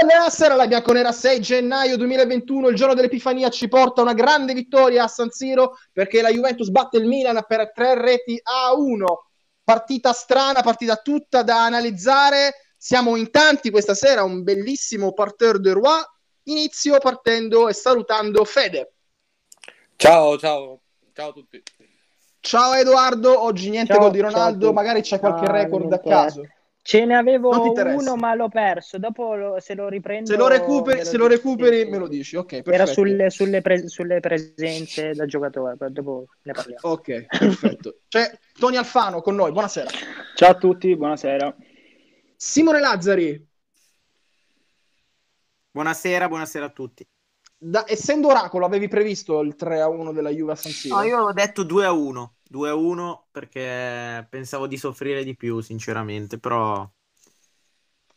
Buonasera, la Bianconera 6 gennaio 2021, il giorno dell'Epifania ci porta una grande vittoria a San Siro perché la Juventus batte il Milan per tre reti a uno. Partita strana, partita tutta da analizzare. Siamo in tanti questa sera, un bellissimo parterre de roi. Inizio partendo e salutando Fede. Ciao, ciao, ciao a tutti. Ciao Edoardo, oggi niente Ciao, gol di Ronaldo, magari c'è qualche Ah, record a caso. Ce ne avevo uno, ma l'ho perso. Dopo lo- se lo riprendo. Se lo recuperi, ve se lo recuperi sì, sì. me lo dici, ok, perfetto. Era sulle, sulle pre- sulle presenze da giocatore, poi dopo ne parliamo. Ok, perfetto. C'è Tony Alfano con noi, buonasera. Ciao a tutti, buonasera. Simone Lazzari, Buonasera, buonasera a tutti. da- essendo Oracolo, avevi previsto il 3-1 della Juve a San Siro? No, io avevo detto 2 a 1. 2 a 1 perché pensavo di soffrire di più, sinceramente, però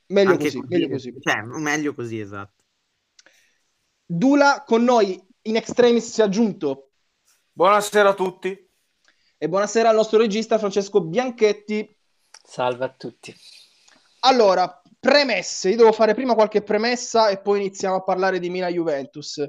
Meglio anche così, meglio così. Cioè, meglio così, esatto. Dula con noi, in extremis si è aggiunto. Buonasera a tutti. E buonasera al nostro regista Francesco Bianchetti. Salve a tutti. Allora, premesse, io devo fare prima qualche premessa e poi iniziamo a parlare di Milan Juventus.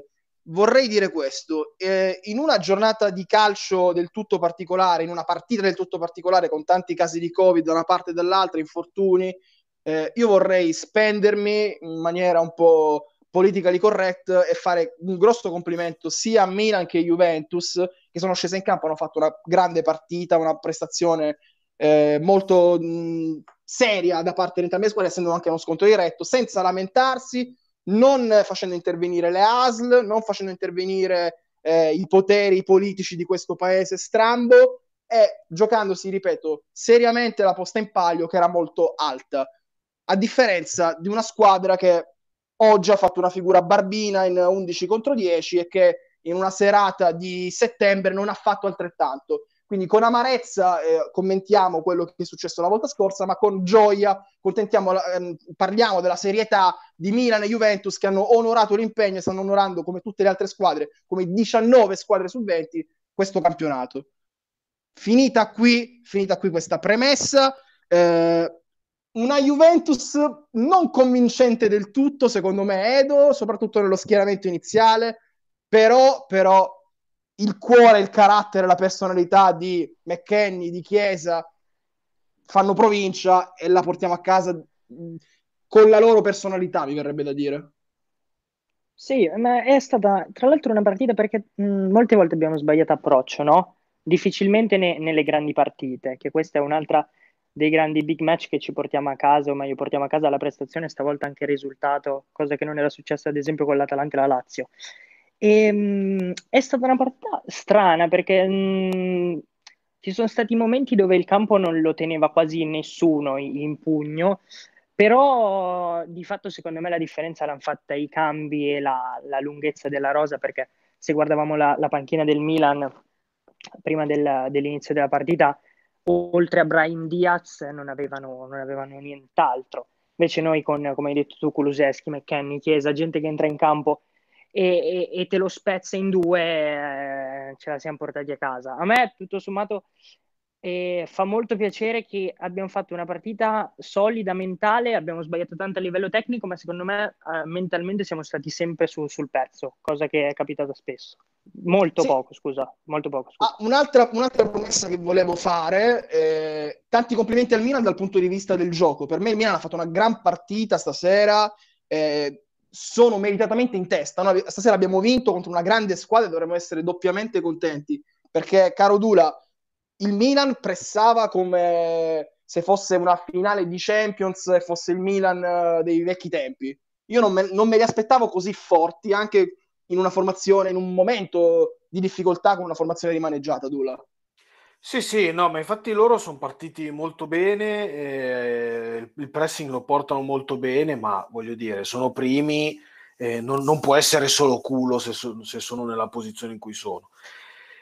Vorrei dire questo, eh, in una giornata di calcio del tutto particolare, in una partita del tutto particolare con tanti casi di Covid da una parte e dall'altra, infortuni, eh, io vorrei spendermi in maniera un po' politically correct e fare un grosso complimento sia a Milan che a Juventus che sono scese in campo, hanno fatto una grande partita, una prestazione eh, molto mh, seria da parte di entrambe le squadre, essendo anche uno scontro diretto, senza lamentarsi, non facendo intervenire le ASL, non facendo intervenire eh, i poteri politici di questo paese strambo e giocandosi, ripeto, seriamente la posta in palio che era molto alta, a differenza di una squadra che oggi ha fatto una figura barbina in 11 contro 10 e che in una serata di settembre non ha fatto altrettanto. Quindi con amarezza eh, commentiamo quello che è successo la volta scorsa, ma con gioia ehm, parliamo della serietà di Milan e Juventus che hanno onorato l'impegno e stanno onorando come tutte le altre squadre, come 19 squadre su 20, questo campionato. Finita qui, finita qui questa premessa, eh, una Juventus non convincente del tutto, secondo me, Edo, soprattutto nello schieramento iniziale, però, però il cuore, il carattere, la personalità di McKenny, di Chiesa fanno provincia e la portiamo a casa mh, con la loro personalità, mi verrebbe da dire. Sì, ma è stata tra l'altro una partita perché mh, molte volte abbiamo sbagliato approccio, no? Difficilmente ne- nelle grandi partite, che questa è un'altra dei grandi big match che ci portiamo a casa, o meglio, portiamo a casa la prestazione, stavolta anche il risultato, cosa che non era successa ad esempio con l'Atalanta e la Lazio. E, mh, è stata una partita strana perché mh, ci sono stati momenti dove il campo non lo teneva quasi nessuno in, pugno, però di fatto secondo me la differenza l'hanno fatta i cambi e la, la lunghezza della rosa, perché se guardavamo la, la panchina del Milan prima del- dell'inizio della partita, oltre a Brahim Diaz non avevano, non avevano nient'altro. Invece noi con, come hai detto tu, Kuluseschi, McKenny, Chiesa, gente che entra in campo e, e- e te lo spezza in due, eh, ce la siamo portati a casa. A me, tutto sommato, eh, fa molto piacere che abbiamo fatto una partita solida, mentale, abbiamo sbagliato tanto a livello tecnico, ma secondo me eh, mentalmente siamo stati sempre su- sul pezzo, cosa che è capitata spesso. Molto Sì. poco, scusa, molto poco, scusa. Ah, un'altra, un'altra promessa che volevo fare, eh, tanti complimenti al Milan dal punto di vista del gioco. Per me il Milan ha fatto una gran partita stasera, eh, sono meritatamente in testa. no? Stasera abbiamo vinto contro una grande squadra e dovremmo essere doppiamente contenti, perché, caro Dula, il Milan pressava come se fosse una finale di Champions e fosse il Milan eh, dei vecchi tempi. Io non me, non me li aspettavo così forti, anche in una formazione, in un momento di difficoltà con una formazione rimaneggiata, Dula. Sì, sì, no, ma infatti loro sono partiti molto bene, eh, il- pressing lo portano molto bene, ma voglio dire, sono primi, eh, non, non può essere solo culo se, so- se sono nella posizione in cui sono.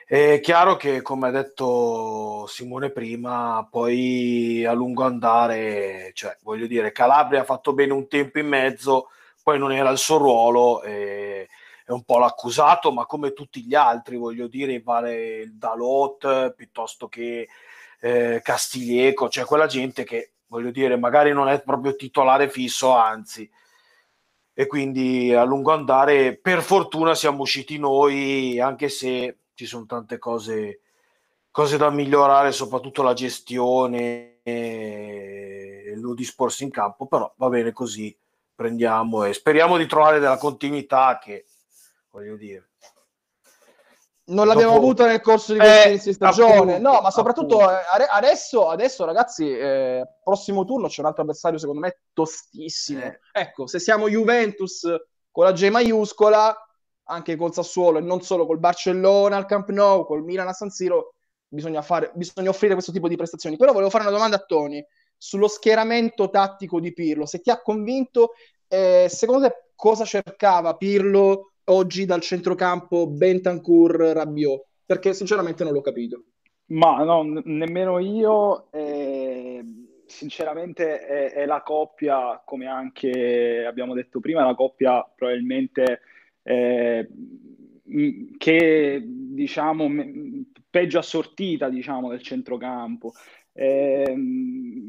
È chiaro che, come ha detto Simone prima, poi a lungo andare, cioè, voglio dire, Calabria ha fatto bene un tempo in mezzo, poi non era il suo ruolo, eh, è un po' l'accusato, ma come tutti gli altri, voglio dire, vale il Dalot piuttosto che eh, Castiglieco, cioè quella gente che voglio dire, magari non è proprio titolare fisso, anzi. E quindi a lungo andare, per fortuna siamo usciti noi, anche se ci sono tante cose, cose da migliorare, soprattutto la gestione e lo disporsi in campo, però va bene così, prendiamo e speriamo di trovare della continuità che, voglio dire, non l'abbiamo Dopo... avuto nel corso di questa eh, stagione. Appunto, no, ma soprattutto eh, adesso, adesso, ragazzi, eh, prossimo turno c'è un altro avversario, secondo me, tostissimo. Eh. Ecco, se siamo Juventus con la G maiuscola, anche col Sassuolo e non solo col Barcellona al Camp Nou, col Milan a San Siro, bisogna, fare, bisogna offrire questo tipo di prestazioni. Però volevo fare una domanda a Tony sullo schieramento tattico di Pirlo. Se ti ha convinto, eh, secondo te cosa cercava Pirlo? Oggi dal centrocampo Bentancur Rabiot? Perché sinceramente non l'ho capito. Ma no, nemmeno io. Eh, sinceramente è, è, la coppia, come anche abbiamo detto prima, la coppia probabilmente eh, che diciamo peggio assortita diciamo del centrocampo. Eh,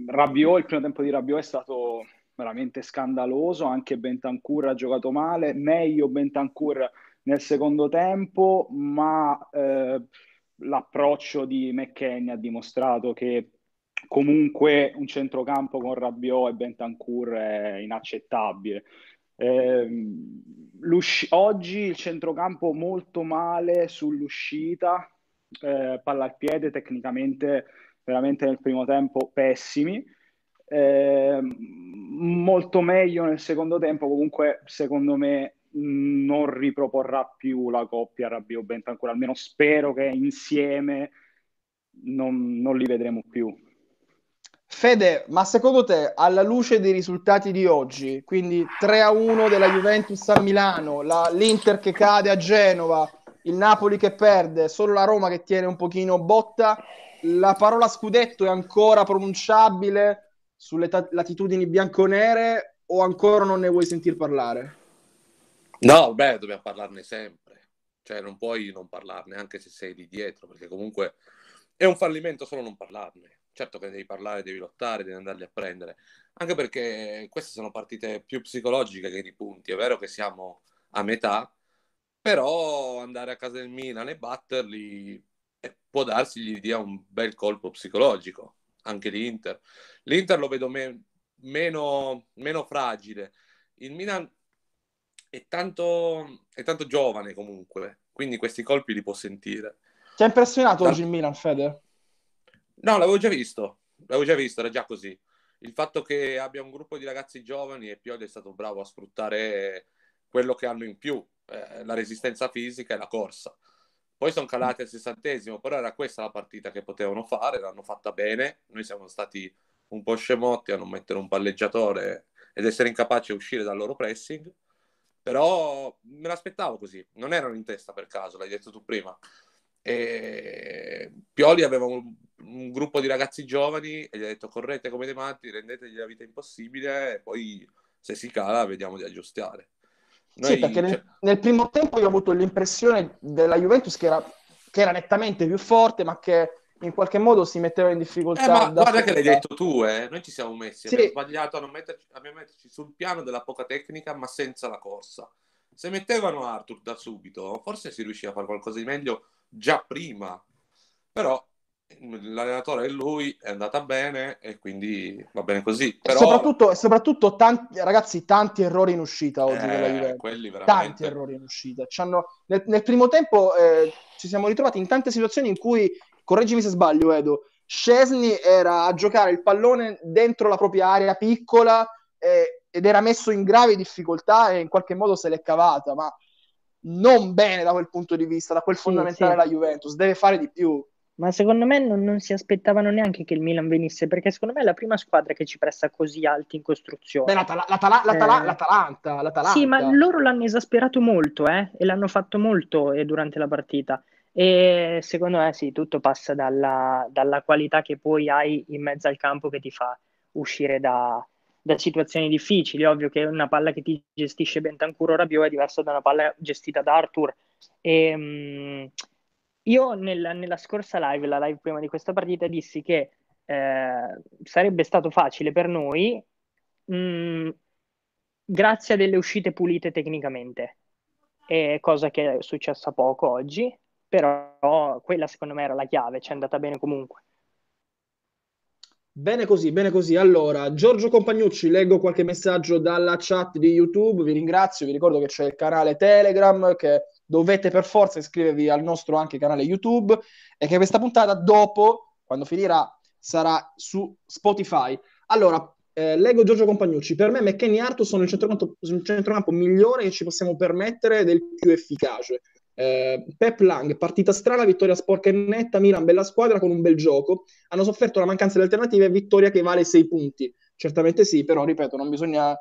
Rabiot, il primo tempo di Rabiot è stato veramente scandaloso, anche Bentancur ha giocato male, meglio Bentancur nel secondo tempo, ma eh, l'approccio di McKenny ha dimostrato che comunque un centrocampo con Rabiot e Bentancur è inaccettabile. Eh, oggi il centrocampo molto male sull'uscita, eh, palla al piede, tecnicamente veramente nel primo tempo pessimi. Eh, molto meglio nel secondo tempo, comunque secondo me non riproporrà più la coppia Rabiot Bentancur, almeno spero che insieme non, non, li vedremo più. Fede, ma secondo te, alla luce dei risultati di oggi, quindi 3 a 1 della Juventus a Milano, la, l'Inter che cade a Genova, il Napoli che perde, solo la Roma che tiene un pochino botta, la parola scudetto è ancora pronunciabile? Sulle ta- latitudini bianconere o ancora non ne vuoi sentir parlare? No, beh, dobbiamo parlarne sempre. Cioè, non puoi non parlarne anche se sei di dietro, perché comunque è un fallimento solo non parlarne. Certo che devi parlare, devi lottare, devi andarli a prendere. Anche perché queste sono partite più psicologiche che di punti. È vero che siamo a metà, però andare a casa del Milan e batterli eh, può darsi gli dia un bel colpo psicologico anche l'Inter. L'Inter lo vedo me- meno, meno fragile. Il Milan è tanto, è tanto giovane comunque, quindi questi colpi li può sentire. Ti ha impressionato da... oggi il Milan, Fede? No, l'avevo già visto, l'avevo già visto, era già così. Il fatto che abbia un gruppo di ragazzi giovani e Pioli è stato bravo a sfruttare quello che hanno in più, eh, la resistenza fisica e la corsa. Poi sono calati al sessantesimo, però era questa la partita che potevano fare, l'hanno fatta bene. Noi siamo stati un po' scemotti a non mettere un palleggiatore ed essere incapaci di uscire dal loro pressing. Però me l'aspettavo così, non erano in testa per caso, l'hai detto tu prima. E Pioli aveva un, un gruppo di ragazzi giovani e gli ha detto correte come dei matti, rendetegli la vita impossibile e poi se si cala vediamo di aggiustare. Noi, sì, perché nel, cioè nel, primo tempo io ho avuto l'impressione della Juventus che era, che era, nettamente più forte, ma che in qualche modo si metteva in difficoltà. Eh, ma guarda che l'hai detto tu, eh. noi ci siamo messi, sì. abbiamo sbagliato a non metterci, abbiamo metterci sul piano della poca tecnica, ma senza la corsa. Se mettevano Arthur da subito, forse si riusciva a fare qualcosa di meglio già prima. Però l'allenatore è lui, è andata bene e quindi va bene così. Però... soprattutto, soprattutto tanti, ragazzi, tanti errori in uscita oggi eh, della Juventus. Veramente... Tanti errori in uscita. Nel, nel, primo tempo eh, ci siamo ritrovati in tante situazioni in cui, correggimi se sbaglio Edo, Scesni era a giocare il pallone dentro la propria area piccola eh, ed era messo in grave difficoltà e in qualche modo se l'è cavata, ma non bene da quel punto di vista, da quel fondamentale sì, sì. la Juventus, deve fare di più. Ma secondo me non, non, si aspettavano neanche che il Milan venisse, perché secondo me è la prima squadra che ci presta così alti in costruzione. Beh, l'Atala- l'Atala- l'Atala- eh... l'Atalanta, l'Atalanta. Sì, ma loro l'hanno esasperato molto, eh, e l'hanno fatto molto eh, durante la partita. E secondo me sì, tutto passa dalla, dalla, qualità che poi hai in mezzo al campo che ti fa uscire da, da situazioni difficili. Ovvio che una palla che ti gestisce Bentancur o Rabiot è diversa da una palla gestita da Arthur. E, mh, io nella, nella, scorsa live, la live prima di questa partita, dissi che eh, sarebbe stato facile per noi mh, mm, grazie a delle uscite pulite tecnicamente, e cosa che è successa poco oggi, però quella secondo me era la chiave, ci è andata bene comunque. Bene così, bene così. Allora, Giorgio Compagnucci, leggo qualche messaggio dalla chat di YouTube, vi ringrazio, vi ricordo che c'è il canale Telegram, che dovete per forza iscrivervi al nostro anche canale YouTube e che questa puntata dopo, quando finirà, sarà su Spotify. Allora, eh, leggo Giorgio Compagnucci, per me McKenny e Arthur sono il centrocampo, il centrocampo migliore che ci possiamo permettere del più efficace. Eh, Pep Lang, partita strana, vittoria sporca e netta, Milan bella squadra con un bel gioco, hanno sofferto la mancanza di alternative, vittoria che vale 6 punti. Certamente sì, però ripeto, non bisogna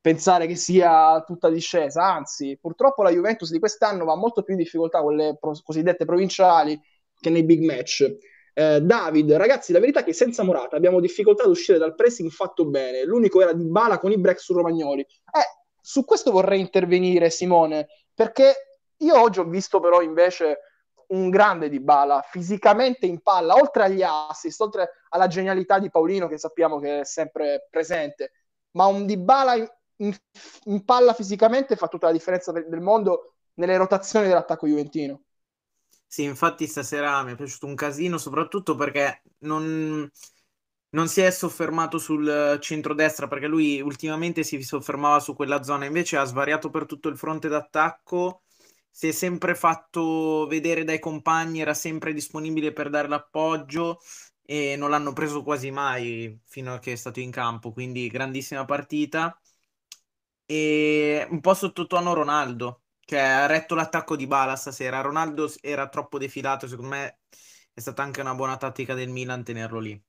pensare che sia tutta discesa, anzi, purtroppo la Juventus di quest'anno va molto più in difficoltà con le pro- cosiddette provinciali che nei big match. Eh, David, ragazzi, la verità è che senza Morata abbiamo difficoltà ad uscire dal pressing fatto bene. L'unico era di Bala con i break su Romagnoli. Eh, su questo vorrei intervenire, Simone, perché io oggi ho visto però invece un grande di Bala fisicamente in palla, oltre agli assist, oltre alla genialità di Paolino che sappiamo che è sempre presente, ma un di Bala in, in, in palla fisicamente fa tutta la differenza del mondo nelle rotazioni dell'attacco juventino. Sì, infatti stasera mi è piaciuto un casino, soprattutto perché non, non si è soffermato sul centrodestra, perché lui ultimamente si soffermava su quella zona, invece ha svariato per tutto il fronte d'attacco si è sempre fatto vedere dai compagni, era sempre disponibile per dare l'appoggio e non l'hanno preso quasi mai fino a che è stato in campo, quindi grandissima partita. E un po' sottotono Ronaldo, che ha retto l'attacco di Bala stasera. Ronaldo era troppo defilato, secondo me è stata anche una buona tattica del Milan tenerlo lì.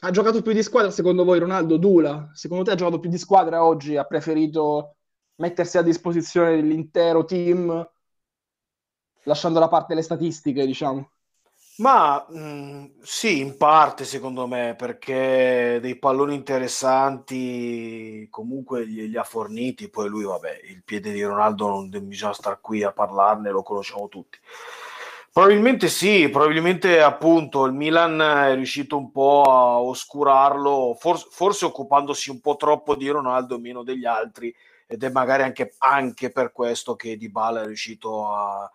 Ha giocato più di squadra secondo voi Ronaldo? Dula? Secondo te ha giocato più di squadra oggi? Ha preferito mettersi a disposizione dell'intero team lasciando da parte le statistiche, diciamo. Ma mh, mm, sì, in parte secondo me, perché dei palloni interessanti comunque li ha forniti, poi lui, vabbè, il piede di Ronaldo non bisogna stare qui a parlarne, lo conosciamo tutti. Probabilmente sì, probabilmente appunto il Milan è riuscito un po' a oscurarlo, forse, forse occupandosi un po' troppo di Ronaldo meno degli altri, ed è magari anche, anche per questo che Di Bala è riuscito a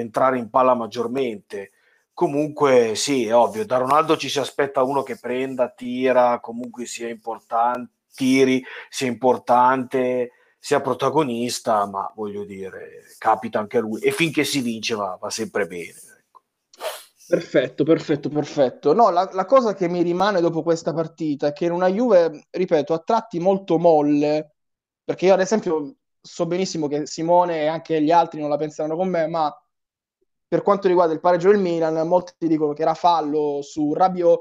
entrare in palla maggiormente. Comunque, sì, è ovvio, da Ronaldo ci si aspetta uno che prenda, tira, comunque sia importante, tiri, sia importante, sia protagonista, ma voglio dire, capita anche a lui. E finché si vince va, va sempre bene. Ecco. Perfetto, perfetto, perfetto. No, la, la, cosa che mi rimane dopo questa partita è che in una Juve, ripeto, a tratti molto molle, perché io ad esempio so benissimo che Simone e anche gli altri non la pensano con me, ma per quanto riguarda il pareggio del Milan, molti dicono che era fallo su Rabiot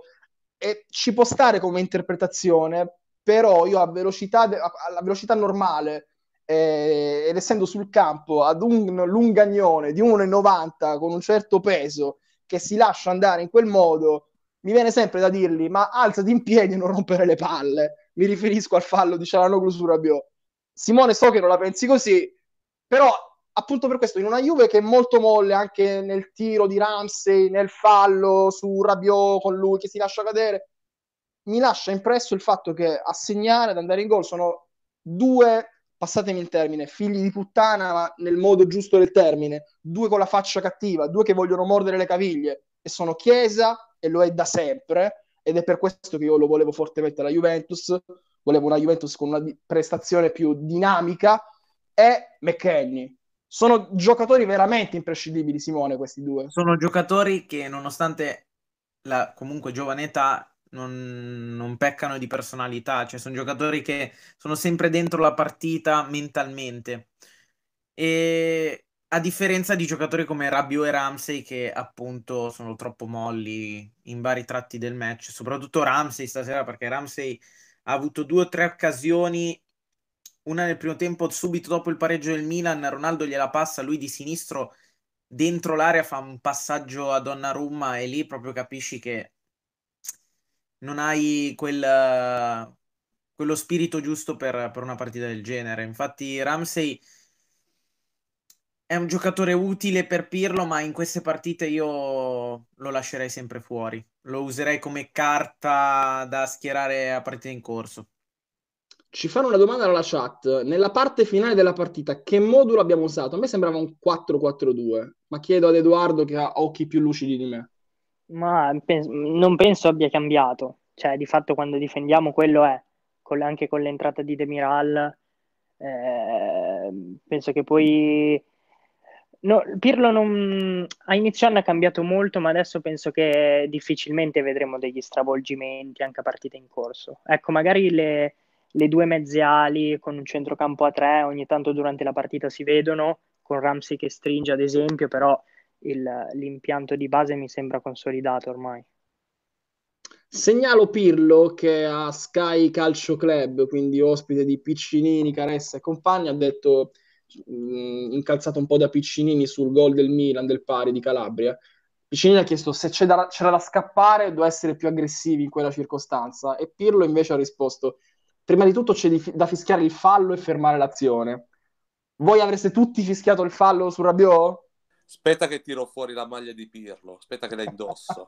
e ci può stare come interpretazione, però io a velocità, alla velocità normale eh, ed essendo sul campo ad un lungagnone di 1,90 con un certo peso che si lascia andare in quel modo, mi viene sempre da dirgli ma alzati in piedi e non rompere le palle. Mi riferisco al fallo di Cialanoglu su Rabiot. Simone, so che non la pensi così, però appunto per questo in una Juve che è molto molle anche nel tiro di Ramsey, nel fallo su Rabiot con lui che si lascia cadere, mi lascia impresso il fatto che a segnare, ad andare in gol sono due, passatemi il termine, figli di puttana ma nel modo giusto del termine, due con la faccia cattiva, due che vogliono mordere le caviglie e sono Chiesa e lo è da sempre ed è per questo che io lo volevo fortemente alla Juventus, volevo una Juventus con una prestazione più dinamica e McKenny sono giocatori veramente imprescindibili, Simone, questi due. Sono giocatori che, nonostante la comunque giovane età, non, non, peccano di personalità, cioè sono giocatori che sono sempre dentro la partita mentalmente. E a differenza di giocatori come Rabiot e Ramsey che appunto sono troppo molli in vari tratti del match, soprattutto Ramsey stasera perché Ramsey ha avuto due o tre occasioni una nel primo tempo, subito dopo il pareggio del Milan, Ronaldo gliela passa, lui di sinistro dentro l'area fa un passaggio a Donnarumma e lì proprio capisci che non hai quel, quello spirito giusto per, per una partita del genere. Infatti Ramsey è un giocatore utile per Pirlo, ma in queste partite io lo lascerei sempre fuori. Lo userei come carta da schierare a partita in corso. Ci fanno una domanda dalla chat. Nella parte finale della partita, che modulo abbiamo usato? A me sembrava un 4-4-2, ma chiedo ad Edoardo che ha occhi più lucidi di me. Ma pens- non penso abbia cambiato. Cioè, di fatto, quando difendiamo, quello è. Con, anche con l'entrata di Demiral, eh, penso che poi No, Pirlo non... a inizio anno ha cambiato molto, ma adesso penso che difficilmente vedremo degli stravolgimenti anche a partita in corso. Ecco, magari le, le due mezze ali con un centrocampo a tre ogni tanto durante la partita si vedono, con Ramsey che stringe ad esempio, però il, l'impianto di base mi sembra consolidato ormai. Segnalo Pirlo che a Sky Calcio Club, quindi ospite di Piccinini, Caressa e compagni, ha detto incalzato un po' da Piccinini sul gol del Milan del pari di Calabria. Piccinini ha chiesto se c'è da, c'era da scappare, doveva essere più aggressivi in quella circostanza e Pirlo invece ha risposto prima di tutto c'è di, da fischiare il fallo e fermare l'azione. Voi avreste tutti fischiato il fallo su Rabiot? Aspetta che tiro fuori la maglia di Pirlo, aspetta che la indosso.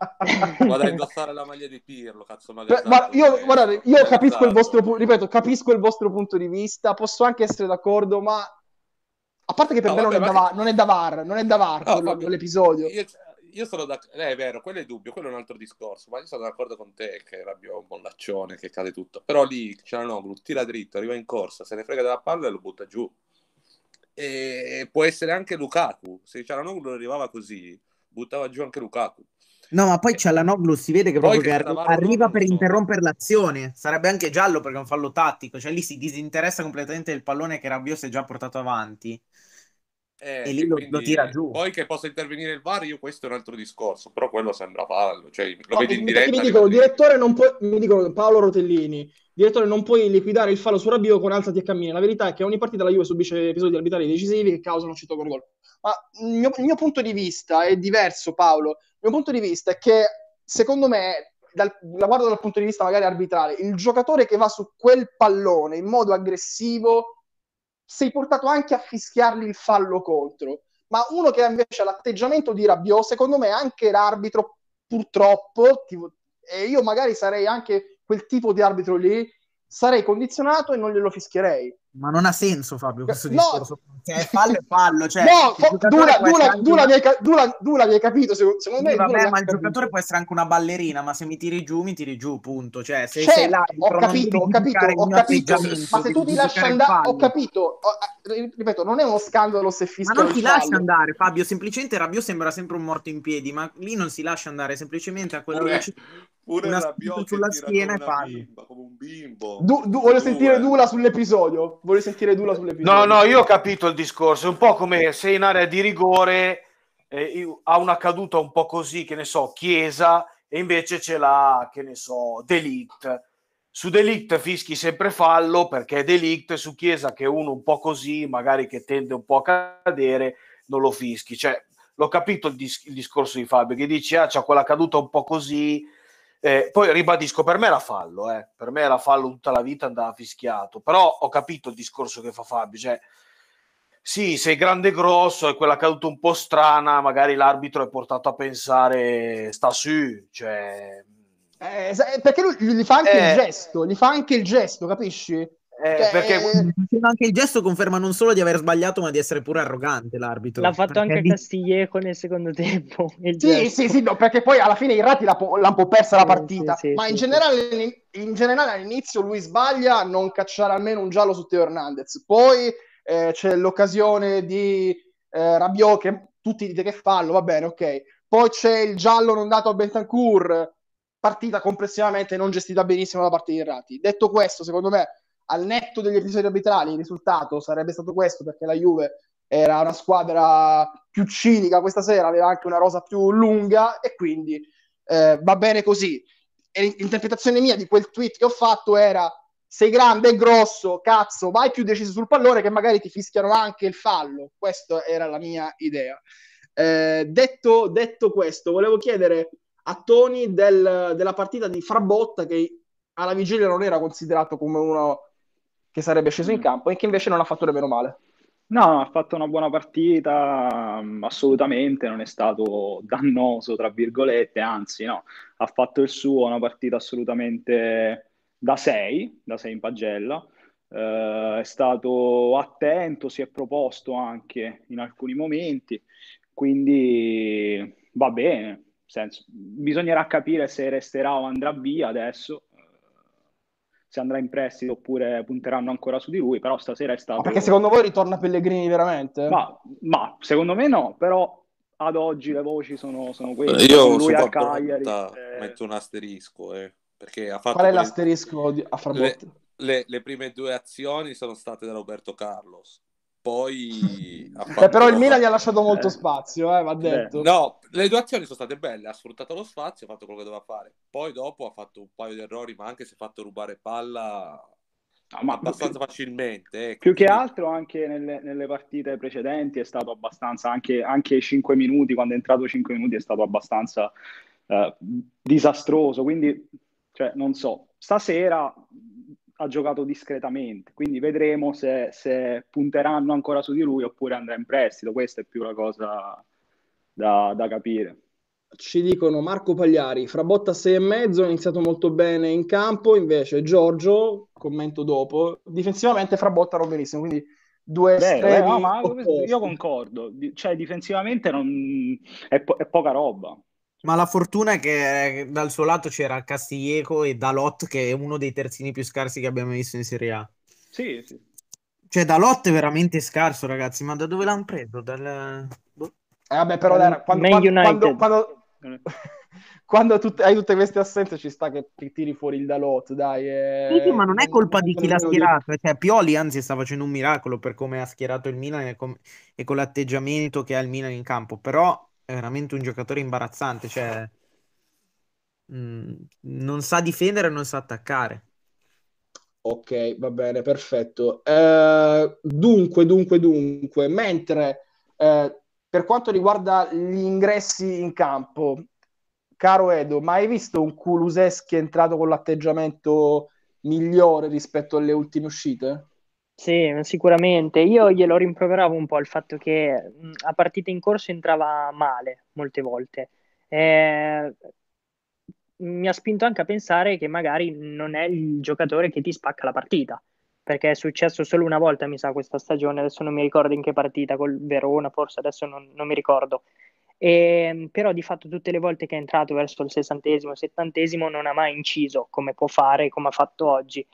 Vado a indossare la maglia di Pirlo, cazzo Beh, ma io, guardate, io capisco il vostro, ripeto, capisco il vostro punto di vista, posso anche essere d'accordo, ma a parte che per no, me vabbè, non, è da, non, è da, VAR, non è da VAR no, quello, quell'episodio. Io, io sono d'accordo, eh, è vero, quello è dubbio, quello è un altro discorso, ma io sono d'accordo con te che Rabiot un bollaccione, che cade tutto. Però lì Cialanoglu tira dritto, arriva in corsa, se ne frega della palla e lo butta giù. E può essere anche Lukaku, se Cialanoglu arrivava così, buttava giù anche Lukaku. No, ma poi c'è la Noglu, si vede che proprio che arri- arriva per interrompere l'azione. Sarebbe anche giallo perché è un fallo tattico, cioè lì si disinteressa completamente del pallone che Rabiot si è già portato avanti. Eh, e lì lo, lo, tira giù. Poi che possa intervenire il VAR, io questo è un altro discorso, però quello sembra fallo. Cioè, lo no, vedi in diretta. Mi dicono, direttore non può, mi dicono Paolo Rotellini, direttore non puoi liquidare il fallo su Rabiot con alzati e cammini. La verità è che ogni partita la Juve subisce episodi arbitrari decisivi che causano un cito gol. Ma il mio, il mio punto di vista è diverso, Paolo mio punto di vista è che secondo me, dal, la guardo dal punto di vista magari arbitrale, il giocatore che va su quel pallone in modo aggressivo, sei portato anche a fischiargli il fallo contro. Ma uno che ha invece l'atteggiamento di Rabiot, secondo me anche l'arbitro, purtroppo, tipo, e io magari sarei anche quel tipo di arbitro lì, sarei condizionato e non glielo fischierei. Ma non ha senso, Fabio, questo no. discorso. Cioè, fallo e fallo. Cioè, no, Dula, Dula, Dula, Dula, Dula, mi hai capito, secondo, secondo me. Vabbè, ma il giocatore può essere anche una ballerina, ma se mi tiri giù, mi tiri giù, punto. Cioè, se certo, sei là, ho capito, ho capito, ho capito. Ma se tu ti lasci andare, ho capito, ripeto, non è uno scandalo se fischia Ma non ti lascia andare, Fabio, semplicemente Rabiot sembra sempre un morto in piedi, ma lì non si lascia andare, semplicemente a quello che Pure una Rabiot sulla schiena e fallo. Come un bimbo. Du, du, voglio sentire Dula sull'episodio. Voglio sentire Dula sull'episodio. No, no, io ho capito il discorso. È un po' come se in area di rigore eh, ha una caduta un po' così, che ne so, Chiesa, e invece ce l'ha, che ne so, Delict. Su Delict fischi sempre fallo perché Delict su Chiesa che è uno un po' così, magari che tende un po' a cadere, non lo fischi. Cioè, l'ho capito il, dis- il discorso di Fabio che dice ah, c'ha quella caduta un po' così eh, poi ribadisco, per me era fallo, eh. per me era fallo tutta la vita, andava fischiato, però ho capito il discorso che fa Fabio, cioè sì, sei grande e grosso e quella caduta un po' strana, magari l'arbitro è portato a pensare sta su, cioè... Eh, perché lui gli fa anche eh, il gesto, gli fa anche il gesto, capisci? Eh, cioè, perché eh, anche il gesto conferma non solo di aver sbagliato, ma di essere pure arrogante l'arbitro. L'ha fatto anche di... Castiglieco nel secondo tempo. Sì, gesto. sì, sì, no, perché poi alla fine i Rati l'ha, l'ha un po' persa la partita. Sì, sì, ma sì, in, generale, in, generale, all'inizio lui sbaglia a non cacciare almeno un giallo su Teo Hernandez. Poi eh, c'è l'occasione di eh, Rabiot che tutti dite che fallo, va bene, ok. Poi c'è il giallo non dato a Bentancur, partita complessivamente non gestita benissimo da parte dei Rati. Detto questo, secondo me al netto degli episodi arbitrali, il risultato sarebbe stato questo perché la Juve era una squadra più cinica questa sera, aveva anche una rosa più lunga e quindi eh, va bene così. E l'interpretazione mia di quel tweet che ho fatto era sei grande e grosso, cazzo, vai più deciso sul pallone che magari ti fischiano anche il fallo. Questa era la mia idea. Eh, detto, detto, questo, volevo chiedere a Tony del, della partita di Frabotta che alla vigilia non era considerato come uno che sarebbe sceso in campo e che invece non ha fatto nemmeno male. No, ha fatto una buona partita, mm, assolutamente, non è stato dannoso, tra virgolette, anzi, no, ha fatto il suo, una partita assolutamente da 6, da 6 in pagella, eh, è stato attento, si è proposto anche in alcuni momenti, quindi va bene, senso, bisognerà capire se resterà o andrà via adesso, se andrà in prestito oppure punteranno ancora su di lui, però stasera è stato... Ma perché secondo voi ritorna Pellegrini veramente? Ma, ma secondo me no, però ad oggi le voci sono, sono queste. Io Con lui a Cagliari. eh, metto un asterisco, eh, perché ha fatto Qual è quelle- l'asterisco di- a le, Frabotta? le- le prime due azioni sono state da Roberto Carlos. Poi ha Eh, fatto- però il Milan gli ha lasciato molto Eh. spazio, eh, va detto. No, le due azioni sono state belle, ha sfruttato lo spazio, ha fatto quello che doveva fare. Poi dopo ha fatto un paio di errori, ma anche se ha fatto rubare palla no, ma abbastanza più, facilmente. eh, più che altro anche nelle, nelle partite precedenti è stato abbastanza, anche, anche 5 minuti, quando è entrato 5 minuti è stato abbastanza eh, disastroso, quindi cioè, non so, stasera ha giocato discretamente, quindi vedremo se, se punteranno ancora su di lui oppure andrà in prestito, questa è più la cosa da, da capire. Ci dicono Marco Pagliari, Frabotta 6 e mezzo, ha iniziato molto bene in campo, invece Giorgio, commento dopo, difensivamente Frabotta non benissimo, quindi due Vero, estremi no, io concordo, cioè difensivamente non... è, po- è poca roba. Ma la fortuna è che dal suo lato c'era Castiglieco e Dalot, che è uno dei terzini più scarsi che abbiamo visto in Serie A. Sì, sì. Cioè, Dalot è veramente scarso, ragazzi. Ma da dove l'hanno preso? Dal... boh. Eh, vabbè, però dai, quando, Man quando- United. quando- quando- quando tut- hai tutte queste assenze ci sta che ti tiri fuori il Dalot, dai. eh, Sì, sì, ma non è colpa di chi l'ha schierato. Cioè, Pioli, anzi, sta facendo un miracolo per come ha schierato il Milan e, com- e con l'atteggiamento che ha il Milan in campo. Però è veramente un giocatore imbarazzante. Cioè, mh, non sa difendere non sa attaccare. Ok, va bene, perfetto. Eh, dunque, dunque, dunque, mentre eh, per quanto riguarda gli ingressi in campo, caro Edo, ma hai visto un Kuluseschi entrato con l'atteggiamento migliore rispetto alle ultime uscite? Sì, sicuramente. Io glielo rimproveravo un po' il fatto che mh, a partita in corso entrava male molte volte. Eh, mi ha spinto anche a pensare che magari non è il giocatore che ti spacca la partita, perché è successo solo una volta, mi sa, questa stagione, adesso non mi ricordo in che partita, col Verona, forse adesso non, non mi ricordo. E, però di fatto tutte le volte che è entrato verso il sessantesimo, settantesimo non ha mai inciso come può fare, come ha fatto oggi.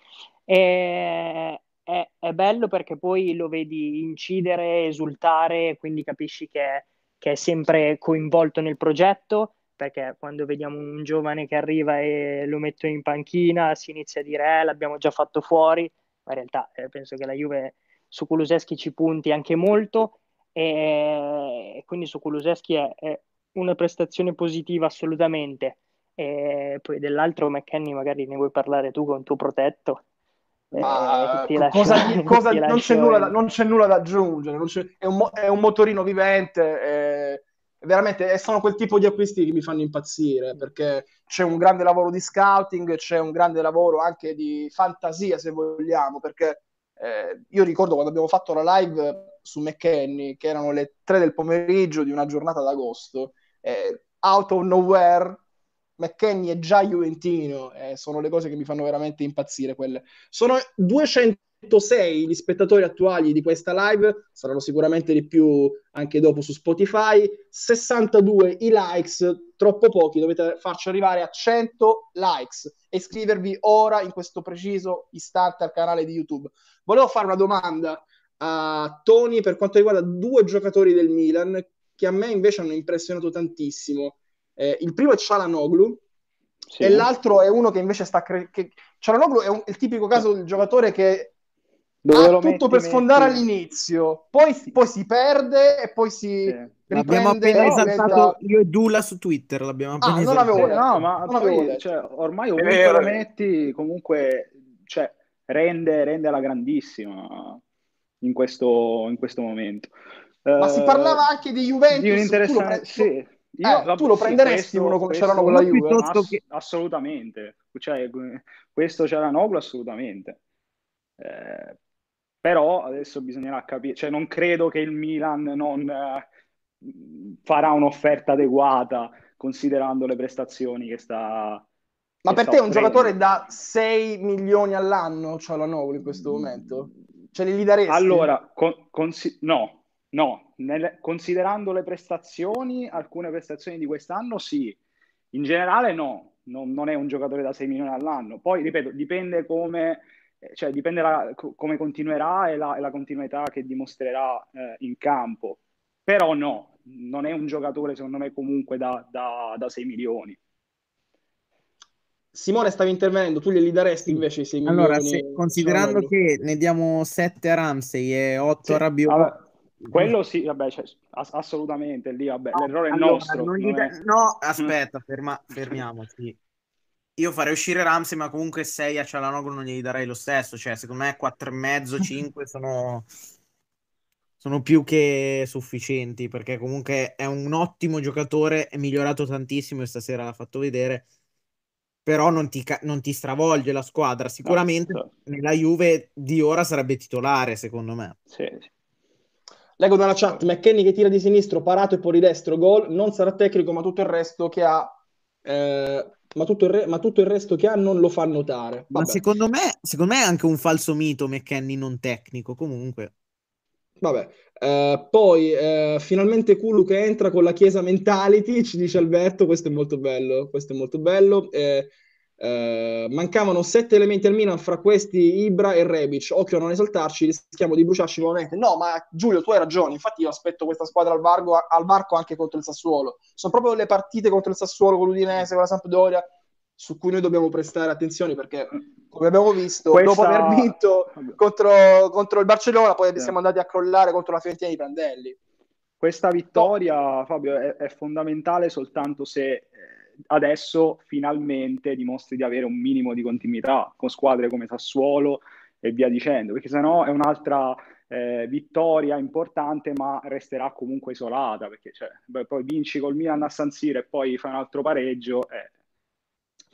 E, è, è bello perché poi lo vedi incidere, esultare, quindi capisci che è, che è sempre coinvolto nel progetto, perché quando vediamo un giovane che arriva e lo mettono in panchina si inizia a dire eh, l'abbiamo già fatto fuori, ma in realtà eh, penso che la Juve su Kuluseschi ci punti anche molto e quindi su Kuluseschi è, è una prestazione positiva assolutamente. E poi dell'altro McKenny magari ne vuoi parlare tu con il tuo protetto. Ma Eh, co- lascio- cosa- cosa- non, c'è nulla da, non c'è nulla da aggiungere, è, un, è un motorino vivente, eh, veramente eh, sono quel tipo di acquisti che mi fanno impazzire perché c'è un grande lavoro di scouting, c'è un grande lavoro anche di fantasia se vogliamo, perché eh, io ricordo quando abbiamo fatto la live su McKenny, che erano le 3 del pomeriggio di una giornata d'agosto, eh, out of nowhere, McKenny è già Juventino, eh, sono le cose che mi fanno veramente impazzire quelle. Sono 206 gli spettatori attuali di questa live, saranno sicuramente di più anche dopo su Spotify, 62 i likes, troppo pochi, dovete farci arrivare a 100 likes e iscrivervi ora in questo preciso istante al canale di YouTube. Volevo fare una domanda a Tony per quanto riguarda due giocatori del Milan che a me invece hanno impressionato tantissimo. Eh, il primo è Cialanoglu, Sì. e l'altro è uno che invece sta crescendo. Cialanoglu è un- il tipico caso del giocatore che Dove ha lo tutto metti, per sfondare metti- all'inizio, poi, poi si perde e poi si Sì. L'abbiamo riprende appena esaltato io e Dula su Twitter. L'abbiamo appena Ah, non Sì, letto. no, ma non avevo poi, letto. cioè, ormai ovunque vero, lo metti, comunque, cioè, rende, rende alla grandissima in questo, in questo momento. Ma si Eh, parlava anche di Juventus. di un tu lo interessante, pre- sì. Io, Eh, vabbè, tu lo prenderesti questo- uno come questo- c'erano con la Uno Juve? Ass- che- assolutamente. Cioè, questo c'era Noglu assolutamente. Eh, Però adesso bisognerà capire, cioè non credo che il Milan non eh, farà un'offerta adeguata considerando le prestazioni che sta... Ma che per sta te è un offrendo. giocatore da 6 milioni all'anno, c'ha la Novoli in questo momento? Ce li daresti? Allora, con- consi- no, no, Nel- considerando le prestazioni, alcune prestazioni di quest'anno sì, in generale no, non, non è un giocatore da 6 milioni all'anno. Poi, ripeto, dipende come, eh, cioè, dipende la- co- come continuerà e la, e la continuità che dimostrerà eh, in campo. Però no, non è un giocatore secondo me comunque da, da- da 6 milioni. Simone stavi intervenendo, tu glieli daresti invece i 6 Allora, milioni? se- considerando che ne diamo 7 a Ramsey e 8 Sì, a Rabiot, vabbè, quello sì, vabbè, cioè, ass- assolutamente, lì, vabbè, No, l'errore è allora, nostro. gli non da- è- no, aspetta, ferma- fermiamoci. Io farei uscire Ramsey, ma comunque 6 a Cialanoglu non glieli darei lo stesso. Cioè, secondo me 4,5, 5 sono, sono più che sufficienti, perché comunque è un ottimo giocatore, è migliorato tantissimo e stasera l'ha fatto vedere, però non ti, ca- non ti stravolge la squadra. Sicuramente No, nella Juve di ora sarebbe titolare, secondo me. sì, sì. Leggo dalla chat, McKenny che tira di sinistro, parato e poi di destro, gol, non sarà tecnico, ma tutto il resto che ha, eh, ma, tutto il re- ma tutto il resto che ha non lo fa notare. Ma Vabbè, secondo me, secondo me è anche un falso mito McKenny non tecnico, comunque. vabbè. Eh, poi eh, finalmente Kulu che entra con la chiesa mentality, ci dice Alberto, questo è molto bello, questo è molto bello. Eh, eh, mancavano sette elementi al Milan, fra questi Ibra e Rebic. Occhio a non esaltarci, rischiamo di bruciarci nuovamente. No, ma Giulio, tu hai ragione. Infatti, io aspetto questa squadra al, vargo, al varco anche contro il Sassuolo. Sono proprio le partite contro il Sassuolo, con l'Udinese, con la Sampdoria, su cui noi dobbiamo prestare attenzione perché, come abbiamo visto, Questa- dopo aver vinto contro, contro il Barcellona, poi Sì. siamo andati a crollare contro la Fiorentina di Prandelli. Questa vittoria, Fabio, è, è fondamentale soltanto se eh, adesso finalmente dimostri di avere un minimo di continuità con squadre come Sassuolo e via dicendo, perché sennò è un'altra eh, vittoria importante, ma resterà comunque isolata, perché cioè, beh, poi vinci col Milan a San Siro e poi fai un altro pareggio. eh,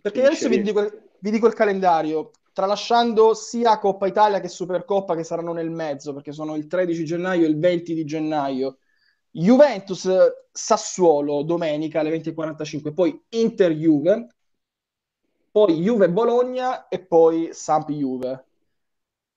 Perché adesso vi dico, vi dico il calendario, tralasciando sia Coppa Italia che Supercoppa che saranno nel mezzo, perché sono il 13 gennaio e il 20 di gennaio. Juventus Sassuolo domenica alle 20.45, poi Inter Juve, poi Juve Bologna e poi Samp Juve.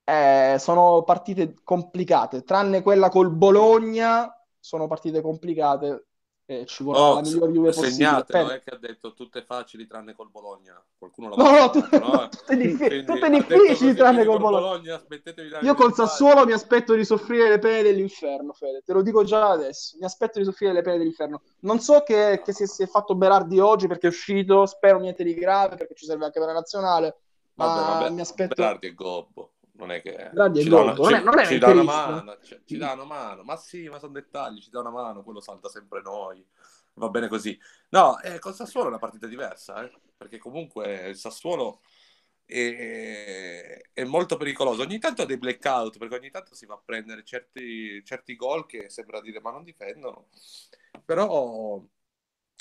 Eh, sono partite complicate, tranne quella col Bologna, sono partite complicate e ci vorrà Oh, la miglior Juve possibile. segnatelo, Per- eh, che ha detto tutte facili tranne col Bologna. Qualcuno l'ha No, no, tutte, no? tutte diffi- Quindi, tutte difficili tranne col Bologna. dare Io col. Sassuolo mi aspetto di soffrire le pene dell'inferno, Fede. Te lo dico già adesso. Mi aspetto di soffrire le pene dell'inferno. Non so che, che si, si è fatto Berardi oggi perché è uscito. Spero niente di grave perché ci serve anche per la nazionale. Ma Vabbè, vabbè, mi aspetto. Berardi e Gobbo. Non è che ci dà una, Gobbo, non è- ci- non è ci dà una mano, ci, ci dà una mano. Ma sì, ma sono dettagli, ci dà una mano, quello salta sempre noi. Va bene così. No, eh, con Sassuolo è una partita diversa, eh, perché comunque il Sassuolo è, è molto pericoloso. Ogni tanto ha dei blackout, perché ogni tanto si va a prendere certi, certi gol che sembra dire ma non difendono. Però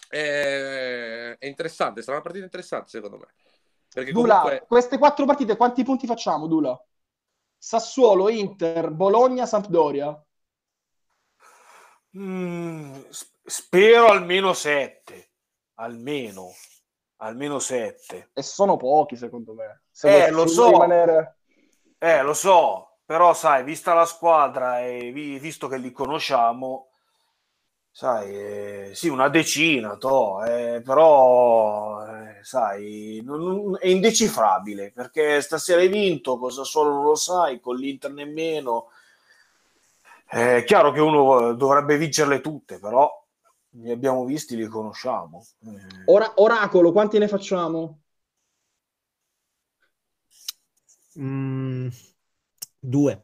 è, è interessante, sarà una partita interessante secondo me. Perché Dula, comunque... queste quattro partite, quanti punti facciamo, Dula? Sassuolo, Inter, Bologna, Sampdoria. Mm, spero almeno sette, almeno, almeno sette. E sono pochi, secondo me. Se Eh, lo so. rimanere... Eh, lo so, però sai, vista la squadra e vi- visto che li conosciamo, sai, eh, sì, una decina, toh, eh, però, eh, sai, non- non- è indecifrabile, perché stasera hai vinto, cosa solo non lo sai, con l'Inter nemmeno. È chiaro che uno dovrebbe vincerle tutte, però li abbiamo visti, li conosciamo. Eh, Ora- Oracolo, quanti ne facciamo? Mm, due.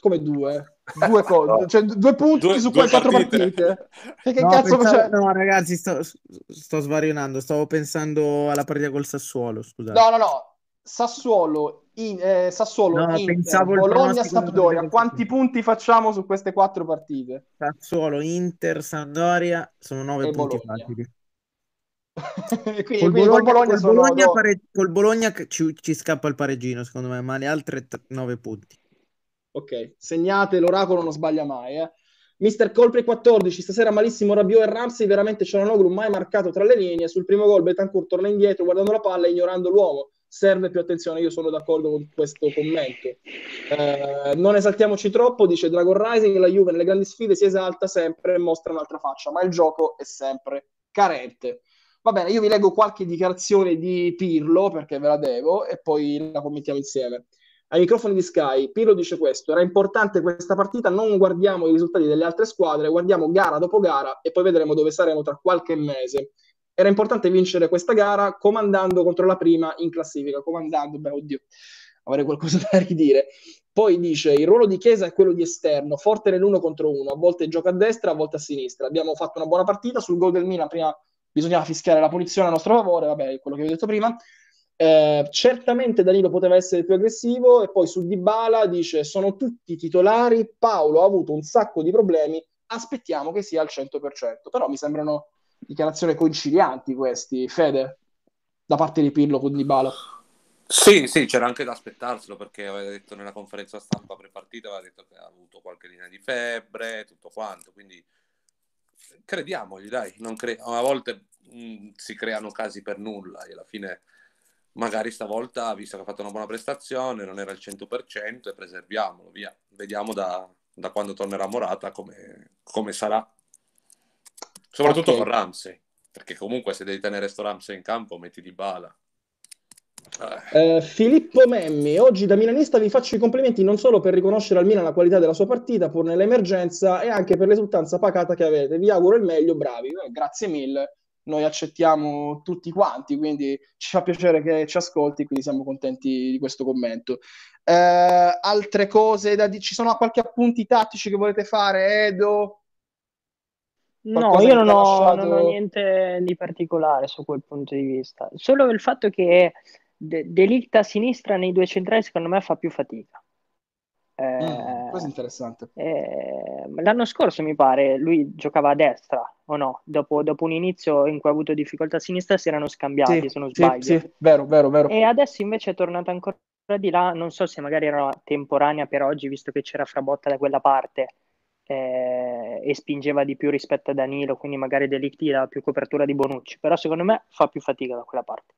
Come due? Due, co- cioè, due punti Due- su quelle quattro partite. partite? E che No, cazzo pensavo- c'è? no, ragazzi, sto, sto svarionando. Stavo pensando alla partita col Sassuolo, scusate. No, no, no. Sassuolo, in- eh, Sassuolo, No, Inter, pensavo il Bologna, Sampdoria. Quanti punti facciamo su queste quattro partite? Sassuolo, Inter, Sampdoria sono nove E punti Bologna. facili. quindi, Col Bologna, Bologna col sono Bologna do- pare- col Bologna ci, ci scappa il pareggino, secondo me, ma le altre t- nove punti. Ok, segnate, l'oracolo non sbaglia mai. Eh. Mister Colpri 14, stasera malissimo Rabiot e Ramsey, veramente Cialanoglu mai marcato tra le linee, sul primo gol Betancourt torna indietro guardando la palla e ignorando l'uomo, serve più attenzione, io sono d'accordo con questo commento. Eh, non esaltiamoci troppo, dice Dragon Rising, la Juve nelle grandi sfide si esalta sempre e mostra un'altra faccia, ma il gioco è sempre carente. Va bene, io vi leggo qualche dichiarazione di Pirlo perché ve la devo e poi la commentiamo insieme ai microfoni di Sky, Pirlo dice questo, era importante questa partita, non guardiamo i risultati delle altre squadre, guardiamo gara dopo gara e poi vedremo dove saremo tra qualche mese. Era importante vincere questa gara comandando contro la prima in classifica, comandando, beh oddio, avrei qualcosa da ridire. Poi dice, il ruolo di Chiesa è quello di esterno, forte nell'uno contro uno, a volte gioca a destra, a volte a sinistra. Abbiamo fatto una buona partita, sul gol del Milan prima bisognava fischiare la punizione a nostro favore, vabbè, quello che vi ho detto prima. Eh, certamente Danilo poteva essere più aggressivo e poi su Dybala dice sono tutti titolari, Paolo ha avuto un sacco di problemi, aspettiamo che sia al 100%, però mi sembrano dichiarazioni concilianti questi, Fede, da parte di Pirlo con Dybala. Sì, sì, c'era anche da aspettarselo perché aveva detto nella conferenza stampa pre-partita, aveva detto che ha avuto qualche linea di febbre, tutto quanto, quindi crediamogli, dai, cre- a volte mh, mm, si creano casi per nulla e alla fine magari stavolta, visto che ha fatto una buona prestazione, non era al 100% e preserviamolo, via. Vediamo da, da quando tornerà Morata come, come sarà. Soprattutto okay. con Ramsey, perché comunque se devi tenere sto Ramsey in campo metti di bala. Eh. Eh, Filippo Memmi, oggi da milanista vi faccio i complimenti non solo per riconoscere al Milan la qualità della sua partita pur nell'emergenza e anche per l'esultanza pacata che avete. Vi auguro il meglio, bravi. Eh, grazie mille noi accettiamo tutti quanti, quindi ci fa piacere che ci ascolti, quindi siamo contenti di questo commento. Eh, altre cose da dire? Ci sono qualche appunti tattici che volete fare, Edo? No, io non ho, lasciato... non ho, niente di particolare su quel punto di vista. Solo il fatto che De- Delict a sinistra nei due centrali secondo me fa più fatica. Mm, eh, questo è interessante. Eh, l'anno scorso mi pare lui giocava a destra o no? Dopo, dopo, un inizio in cui ha avuto difficoltà a sinistra si erano scambiati, sì, se non sbaglio. Sì, sì, vero, vero, vero. E adesso invece è tornato ancora di là, non so se magari era temporanea per oggi, visto che c'era Frabotta da quella parte eh, e spingeva di più rispetto a Danilo, quindi magari Delicti dava più copertura di Bonucci, però secondo me fa più fatica da quella parte.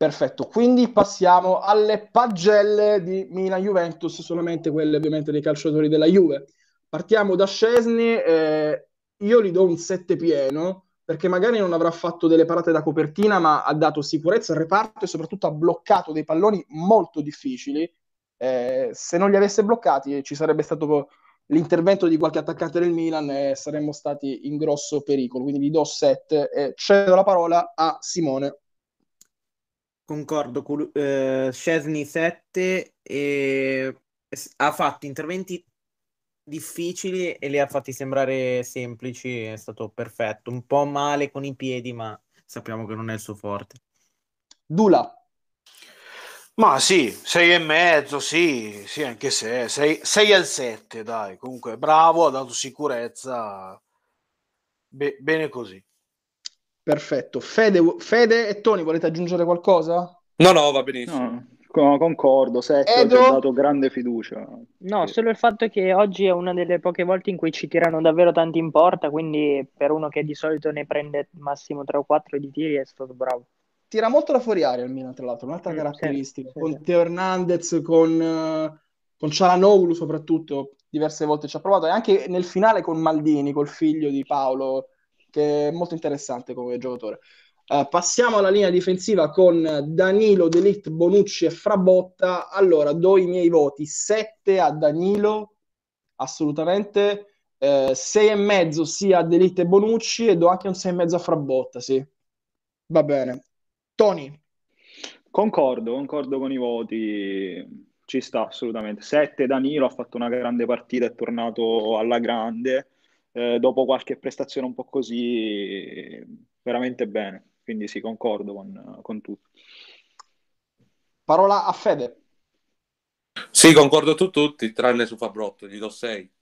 Perfetto, quindi passiamo alle pagelle di Milan-Juventus, solamente quelle ovviamente dei calciatori della Juve. Partiamo da Scesni, eh, io gli do un 7 pieno, perché magari non avrà fatto delle parate da copertina, ma ha dato sicurezza al reparto e soprattutto ha bloccato dei palloni molto difficili. Eh, se non li avesse bloccati ci sarebbe stato l'intervento di qualche attaccante del Milan e saremmo stati in grosso pericolo. Quindi gli do 7 e cedo la parola a Simone concordo con eh, Scesni 7 e ha fatto interventi difficili e li ha fatti sembrare semplici, è stato perfetto, un po' male con i piedi, ma sappiamo che non è il suo forte. Dula. Ma sì, 6 e mezzo, sì, sì, anche se 6 al 7, dai, comunque bravo, ha dato sicurezza, Be- bene così. Perfetto. Fede, Fede e Tony, volete aggiungere qualcosa? No, no, va benissimo. No, concordo, Sette Edo... ha dato grande fiducia. No, solo il fatto che oggi è una delle poche volte in cui ci tirano davvero tanti in porta, quindi per uno che di solito ne prende massimo 3 o 4 di tiri è stato bravo. Tira molto da fuori aria il Milan, tra l'altro, un'altra mm, caratteristica. Sì, con sì, Teo Hernandez, con, uh, con Cialanoglu soprattutto, diverse volte ci ha provato, e anche nel finale con Maldini, col figlio di Paolo, che è molto interessante come giocatore. Uh, passiamo alla linea difensiva con Danilo, Delict, Bonucci e Frabotta. Allora, do i miei voti: 7 a Danilo, assolutamente, uh, 6 e mezzo sia a Delict e Bonucci e do anche un 6 e mezzo a Frabotta, sì. Va bene. Tony. Concordo, concordo con i voti. Ci sta assolutamente. 7 Danilo ha fatto una grande partita, è tornato alla grande eh, dopo qualche prestazione un po' così, veramente bene. Quindi sì, concordo con, con tutto. Parola a Fede. Sì, concordo su tutti, tranne su Fabrotto, gli do 6.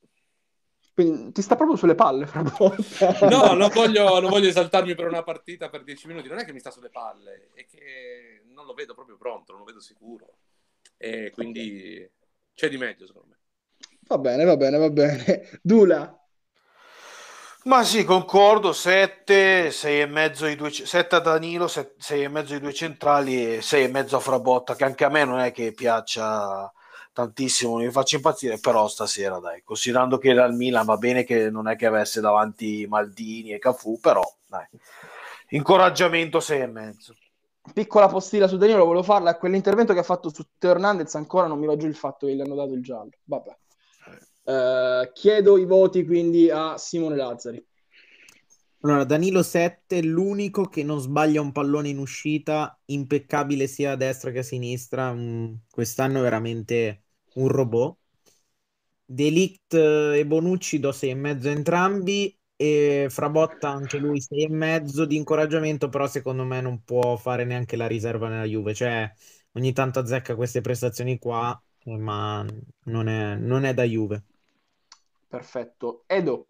Quindi ti sta proprio sulle palle, Fabrotto. no, non voglio, non voglio esaltarmi per una partita per 10 minuti, non è che mi sta sulle palle, è che non lo vedo proprio pronto, non lo vedo sicuro. E quindi okay. c'è di meglio, secondo me. Va bene, va bene, va bene. Dula. Ma sì, concordo, 7, 6 e mezzo i due, 7 a Danilo, 6 e mezzo i due centrali e 6 e mezzo a Frabotta, che anche a me non è che piaccia tantissimo, mi faccia impazzire, però stasera dai, considerando che era il Milan va bene che non è che avesse davanti Maldini e Cafù, però dai, incoraggiamento 6 e mezzo. Piccola postilla su Danilo, volevo farla, quell'intervento che ha fatto su Teo Hernandez ancora non mi va giù il fatto che gli hanno dato il giallo, vabbè. Uh, chiedo i voti quindi a Simone Lazzari. Allora, Danilo 7, l'unico che non sbaglia un pallone in uscita, impeccabile sia a destra che a sinistra. Mm, quest'anno è veramente un robot. Delict e Bonucci do 6,5 entrambi e Frabotta anche lui 6,5 di incoraggiamento, però secondo me non può fare neanche la riserva nella Juve. Cioè, ogni tanto azzecca queste prestazioni qua, ma non è, non è da Juve. Perfetto. Edo.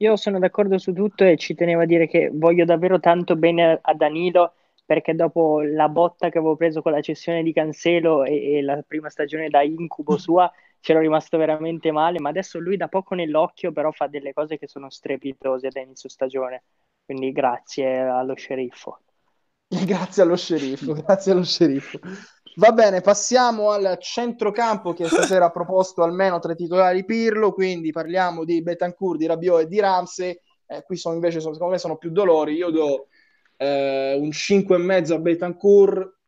Io sono d'accordo su tutto e ci tenevo a dire che voglio davvero tanto bene a Danilo perché dopo la botta che avevo preso con la cessione di Cancelo e, e la prima stagione da incubo sua c'ero rimasto veramente male, ma adesso lui da poco nell'occhio però fa delle cose che sono strepitose da inizio stagione, quindi grazie allo sceriffo. Grazie allo sceriffo, grazie allo sceriffo. Va bene, passiamo al centrocampo che stasera ha proposto almeno tre titolari Pirlo, quindi parliamo di Betancourt, di Rabiot e di Ramsey. Eh, qui sono invece, sono, secondo me, sono più dolori. Io do eh, un 5,5 a Betancourt,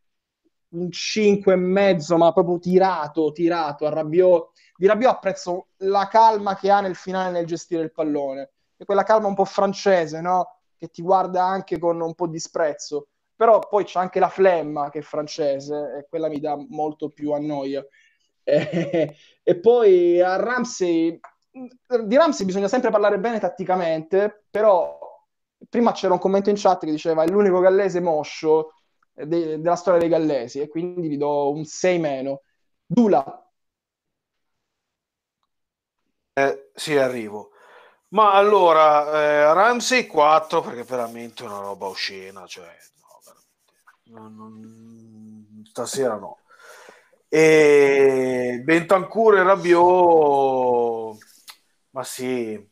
un 5,5 ma proprio tirato, tirato a Rabiot. Di Rabiot apprezzo la calma che ha nel finale nel gestire il pallone, è quella calma un po' francese, no? Che ti guarda anche con un po' di sprezzo però poi c'è anche la flemma che è francese e quella mi dà molto più a noia. E, e poi a Ramsey, di Ramsey bisogna sempre parlare bene tatticamente, però prima c'era un commento in chat che diceva è l'unico gallese moscio de- della storia dei gallesi e quindi gli do un 6 meno. Dula. Eh, sì, arrivo. Ma allora, eh, Ramsey 4 perché veramente è una roba oscena, cioè non, non, stasera no. E Bentancur e Rabiot, ma sì,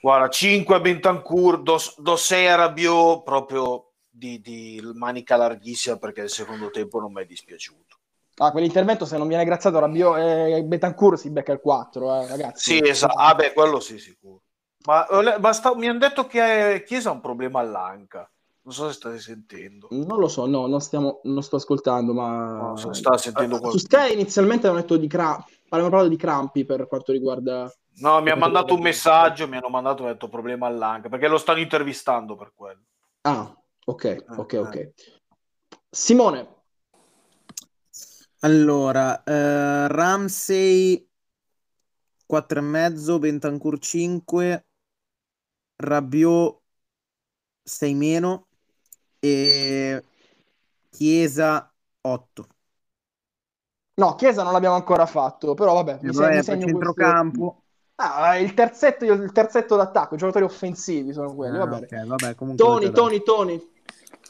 guarda, 5 a Bentancur, do, do 6 a Rabiot proprio di, di, manica larghissima perché il secondo tempo non mi è dispiaciuto. Ah, quell'intervento se non viene graziato Rabiot e Bentancur si becca il 4, eh, ragazzi. Sì, esatto, ah, beh, quello sì, sicuro. Ma, ma sta, mi hanno detto che Chiesa ha un problema all'anca. Non so se state sentendo. Non lo so, no, non, stiamo, non sto ascoltando, ma... No, sta sentendo qualcosa. Su Sky inizialmente hanno detto di crampi, avevano parlato di crampi per quanto riguarda... No, mi ha mandato un messaggio, mi hanno mandato, ho detto problema all'anca, perché lo stanno intervistando per quello. Ah, ok, eh, ok, ok. Eh. Simone. Allora, eh, Ramsey 4,5, Bentancur 5, Rabiot 6 meno, e Chiesa 8. No, Chiesa non l'abbiamo ancora fatto, però vabbè, mi, vabbè, mi segno centrocampo. Questo... Ah, il terzetto, il terzetto d'attacco, i giocatori offensivi sono quelli, ah, va bene. Okay, vabbè, Tony, Tony, Tony.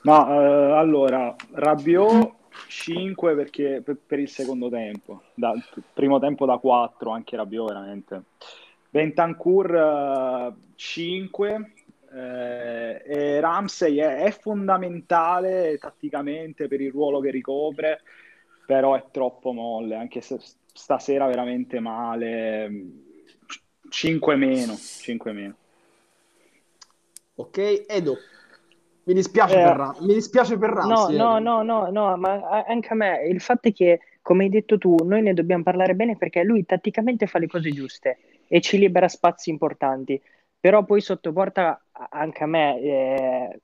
No, eh, allora, Rabiot 5 perché, per, per, il secondo tempo, da, primo tempo da 4, anche Rabiot veramente. Bentancur uh, 5 eh, e Ramsey è, è, fondamentale tatticamente per il ruolo che ricopre, però è troppo molle, anche se stasera veramente male. 5 meno, 5 meno. Ok, Edo. Mi dispiace, eh, per, Ram- mi dispiace per Ramsey. No, no, no, no, no, ma anche a me il fatto è che, come hai detto tu, noi ne dobbiamo parlare bene perché lui tatticamente fa le cose giuste e ci libera spazi importanti però poi sottoporta anche a me. Eh,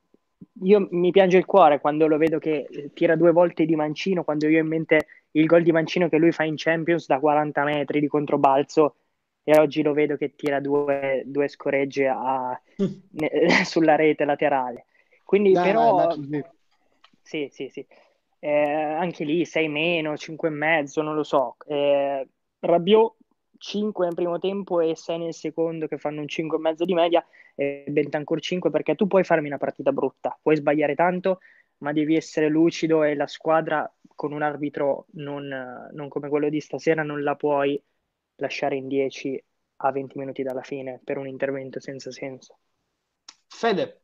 io mi piange il cuore quando lo vedo che tira due volte di mancino, quando io ho in mente il gol di mancino che lui fa in Champions da 40 metri di controbalzo e oggi lo vedo che tira due, due scoregge a, ne, sulla rete laterale. Quindi Dai, però... Vai, sì, sì, sì. Eh, anche lì 6 meno, 5 e mezzo, non lo so. Eh, Rabiot 5 nel primo tempo e 6 nel secondo che fanno un 5,5 di media e Bentancur 5 perché tu puoi farmi una partita brutta, puoi sbagliare tanto ma devi essere lucido e la squadra con un arbitro non, non come quello di stasera non la puoi lasciare in 10 a 20 minuti dalla fine per un intervento senza senso. Fede.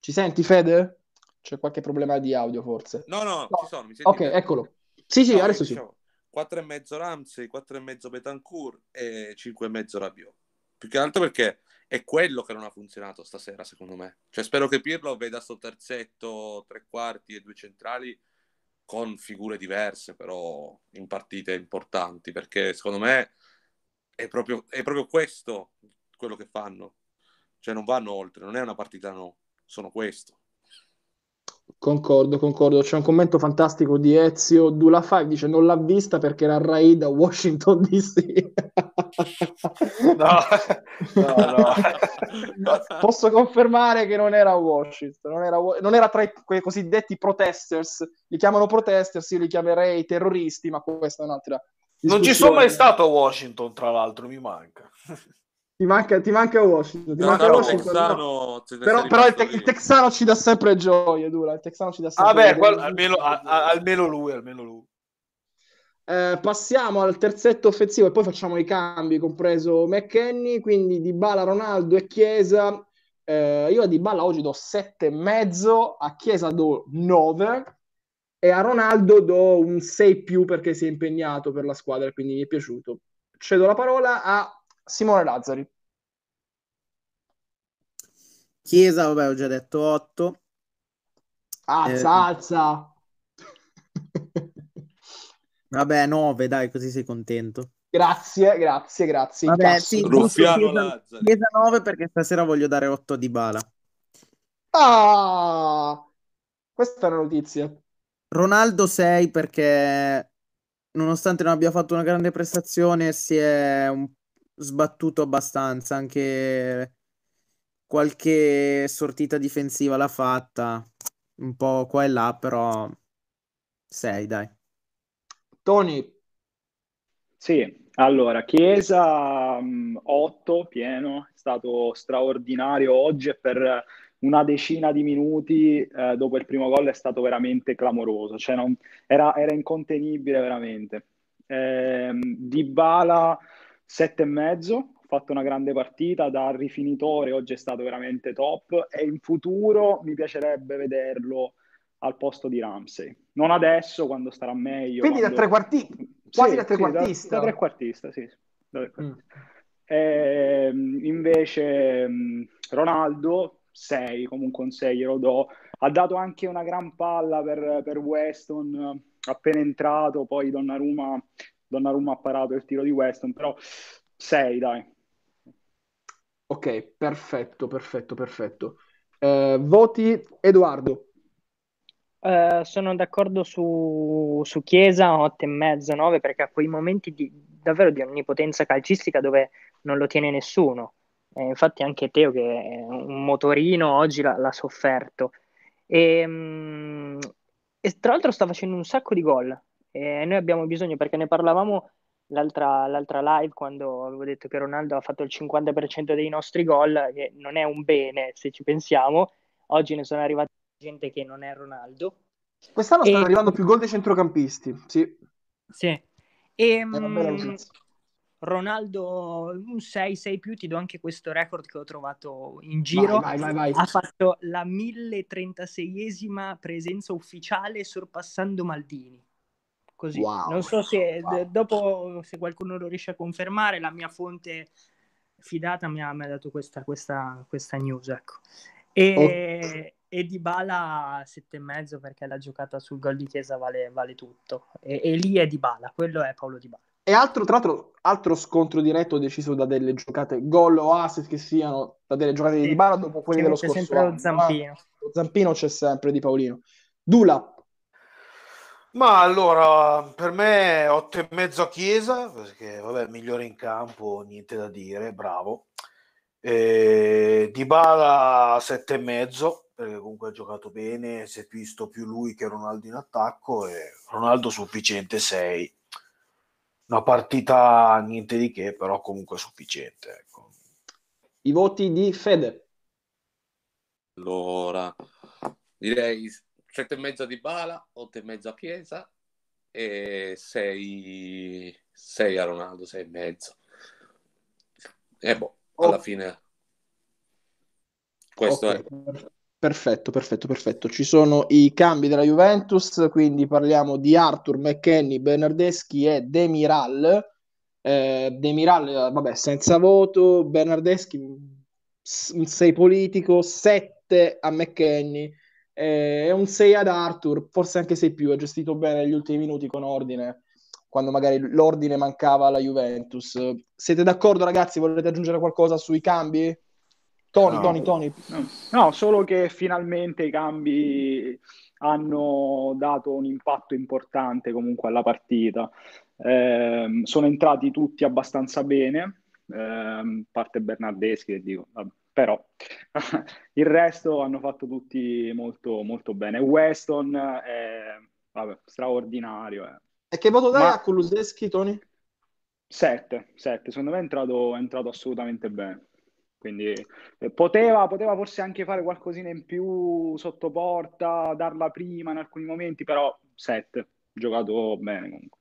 Ci senti Fede? C'è qualche problema di audio forse? No, no, No. ci sono. Mi Ok, sentite? eccolo. Sì, sì, No, adesso sì. diciamo, 4,5 Ramsey, 4,5 Betancourt e 5,5 Rabiot. Più che altro perché è quello che non ha funzionato stasera, secondo me. Cioè, spero che Pirlo veda sto terzetto, tre quarti e due centrali con figure diverse, però in partite importanti, perché secondo me è proprio, è proprio questo quello che fanno. Cioè, non vanno oltre, non è una partita no, sono questo. Concordo, concordo. C'è un commento fantastico di Ezio Dula5 dice non l'ha vista perché era Raid a Washington DC. No, no, no. Posso confermare che non era Washington, non era, non era tra i, quei cosiddetti protesters. Li chiamano protesters, io li chiamerei terroristi, ma questa è un'altra Non ci sono mai stato a Washington, tra l'altro, mi manca. Ti manca, ti manca Washington, ti No, manca no, Washington, no. Texano, ne Però, però il, te- il texano ci dà sempre gioia, Dura. Il texano ci dà sempre Vabbè, gioia. quel- almeno, a- a- almeno lui, almeno lui. Eh, passiamo al terzetto offensivo e poi facciamo i cambi, compreso McKenny, quindi Dybala, Ronaldo e Chiesa. Eh, io a Dybala oggi do 7,5, a Chiesa do 9 e a Ronaldo do un 6 più perché si è impegnato per la squadra e quindi mi è piaciuto. Cedo la parola a Simone Lazzari. Chiesa, vabbè, ho già detto 8. Alza, Eh. alza. Vabbè, 9, dai, così sei contento. Grazie, grazie, grazie. Vabbè, sì, Ruffiano Chiesa, Lazzari. Chiesa 9 perché stasera voglio dare 8 di bala. Ah, questa è una notizia. Ronaldo 6 perché nonostante non abbia fatto una grande prestazione si è un- sbattuto abbastanza, anche qualche sortita difensiva l'ha fatta, un po' qua e là, però 6 dai. Tony, Sì, allora, Chiesa 8 pieno, è stato straordinario oggi e per una decina di minuti eh, dopo il primo gol è stato veramente clamoroso, cioè non- era, era incontenibile veramente. Ehm, Dybala 7 e mezzo, ha fatto una grande partita, da rifinitore oggi è stato veramente top e in futuro mi piacerebbe vederlo al posto di Ramsey. Non adesso, quando starà meglio. quindi da quando- trequartista, quasi Sì, da sì, trequartista. da trequartista, sì. da trequartista. Mm. Ehm, invece mh, Ronaldo 6, comunque un 6 glielo do. Ha dato anche una gran palla per, per Weston, appena entrato, poi Donnarumma, Donnarumma ha parato il tiro di Weston, però 6 dai. Ok, perfetto, perfetto, perfetto. Eh, voti Edoardo. Eh, sono d'accordo su, su Chiesa 8,5, 9 perché ha quei momenti di, davvero di onnipotenza calcistica dove non lo tiene nessuno. Eh, infatti anche Teo che è un motorino oggi l'ha, l'ha sofferto. E, mm, e tra l'altro sta facendo un sacco di gol e noi abbiamo bisogno perché ne parlavamo l'altra, l'altra live quando avevo detto che Ronaldo ha fatto il 50% dei nostri gol, che non è un bene se ci pensiamo. Oggi ne sono arrivati gente che non è Ronaldo. Quest'anno stanno E- arrivando più gol dei centrocampisti. Sì, Sì. E, notizia. Ronaldo un 6, 6 più, ti do anche questo record che ho trovato in giro. Vai, vai, vai. Ha fatto la 1036esima presenza ufficiale sorpassando Maldini. Così. Wow. Non so se Wow. dopo se qualcuno lo riesce a confermare, la mia fonte fidata mi ha, mi ha dato questa, questa, questa news. Ecco. E, e Dybala 7,5 perché la giocata sul gol di Chiesa vale, vale tutto. E, e lì è Dybala, quello è Paolo Dybala. E altro, tra l'altro, altro scontro diretto deciso da delle giocate gol o assist che siano da delle giocate di Sì. Dybala dopo quelle dello scorso sempre lo anno. zampino. Lo zampino c'è sempre di Paolino. Dula, Ma allora, per me 8 e mezzo a Chiesa, perché vabbè, migliore in campo, niente da dire, bravo. E Dybala 7 e mezzo, perché comunque ha giocato bene, si è visto più lui che Ronaldo in attacco e Ronaldo sufficiente 6. Una partita niente di che, però comunque sufficiente, ecco. i voti di Fede. Allora, direi 7 e mezzo di Bala, 8 e mezzo a Chiesa, e 6, 6 a Ronaldo, 6 e mezzo. E boh, alla oh. fine questo okay. è. Perfetto, perfetto, perfetto. Ci sono i cambi della Juventus, quindi parliamo di Arthur, McKenny, Bernardeschi e Demiral. Eh, Demiral, vabbè, senza voto, Bernardeschi un 6 politico, 7 a McKenny eh, e un 6 ad Arthur, forse anche 6 più, ha gestito bene gli ultimi minuti con ordine, quando magari l'ordine mancava alla Juventus. Siete d'accordo ragazzi? Volete aggiungere qualcosa sui cambi? Tony, no. Tony, Tony. No. no, solo che finalmente i cambi hanno dato un impatto importante comunque alla partita. Eh, sono entrati tutti abbastanza bene, eh, parte Bernardeschi che dico, vabbè, però il resto hanno fatto tutti molto, molto bene. Weston è vabbè, straordinario. Eh. E che voto dai Ma... a Kuluseschi, Tony? 7, 7, secondo me è entrato, è entrato assolutamente bene. Quindi eh, poteva, poteva, forse anche fare qualcosina in più sotto porta, darla prima in alcuni momenti, però 7, giocato bene comunque.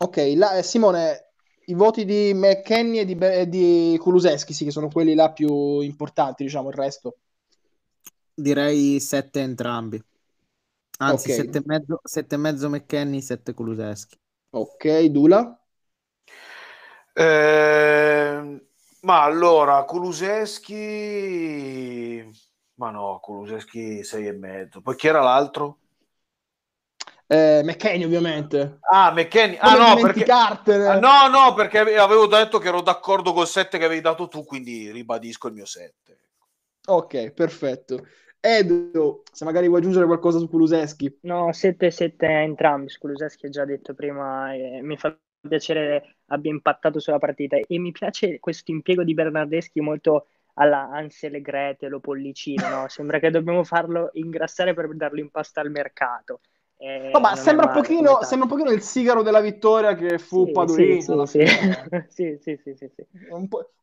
Ok, la, eh, Simone, i voti di McKenny e di, e di Kuluseschi, sì, che sono quelli là più importanti, diciamo, il resto. Direi 7 entrambi. Anzi, 7 okay. e mezzo McKenny, 7 Kuluseschi. Ok, Dula? Eh ma allora, Kuluseschi... Ma no, Kuluseschi 6 e mezzo. Poi chi era l'altro? Eh, McKenny ovviamente. Ah, McKenny. Ah, no, perché... ah, no, no, perché avevo detto che ero d'accordo col 7 che avevi dato tu, quindi ribadisco il mio 7. Ok, perfetto. Edo, se magari vuoi aggiungere qualcosa su Kuluseschi. No, 7-7 entrambi, su Kuluseschi ho già detto prima, eh, mi fa piacere abbia impattato sulla partita e mi piace questo impiego di Bernardeschi molto alla Ansel e Gretel o Pollicino, no? sembra che dobbiamo farlo ingrassare per darlo in pasta al mercato. Eh, ma sembra un, pochino, sembra un, pochino, il sigaro della vittoria che fu sì, Padolino. Sì sì, sì, sì, sì, sì,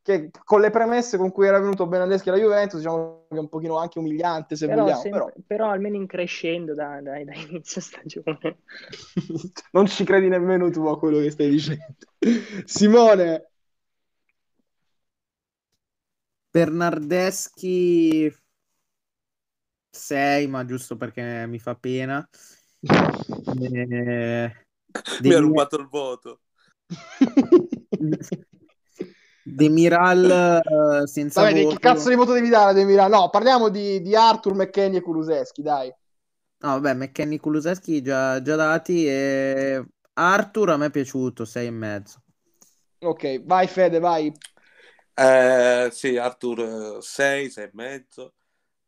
che con le premesse con cui era venuto Benedeschi alla Juventus, diciamo che è un pochino anche umiliante se però, vogliamo. Sempre, però. però. almeno in crescendo da, da, da inizio stagione. non ci credi nemmeno tu a quello che stai dicendo. Simone. Bernardeschi 6, ma giusto perché mi fa pena. Eh, Mi ha rubato il voto. Demiral uh, senza Vabbè, voto. che cazzo di voto devi dare a Demiral? No, parliamo di, di Arthur, McKenny e Kuluseschi, dai. No, vabbè, McKenny e Kuluseschi già, già dati e Arthur a me è piaciuto, sei e mezzo. Ok, vai Fede, vai. Eh, sì, Arthur 6, 6 e mezzo,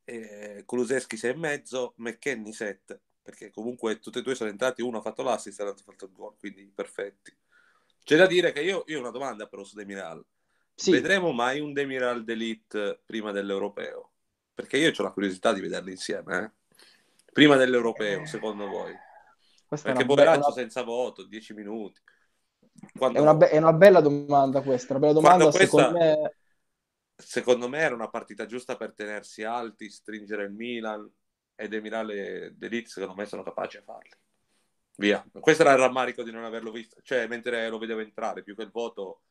eh, Kuluseschi 6 e mezzo, McKenny 7 perché comunque tutti e due sono entrati, uno ha fatto l'assist e l'altro ha fatto il gol, quindi perfetti. C'è da dire che io, io ho una domanda però su Demiral. Sì. Vedremo mai un Demiral d'Elite prima dell'Europeo? Perché io ho la curiosità di vederli insieme, eh? Prima dell'Europeo, eh... secondo voi? Questa perché poveraccio be- senza voto, 10 minuti. Quando... È, una be- è, una bella domanda questa, una bella domanda questa... secondo me... Secondo me era una partita giusta per tenersi alti, stringere il Milan, ed Emirale Deliz secondo me sono capaci a farli. Via. Questo era il rammarico di non averlo visto, cioè mentre lo vedevo entrare, più che il voto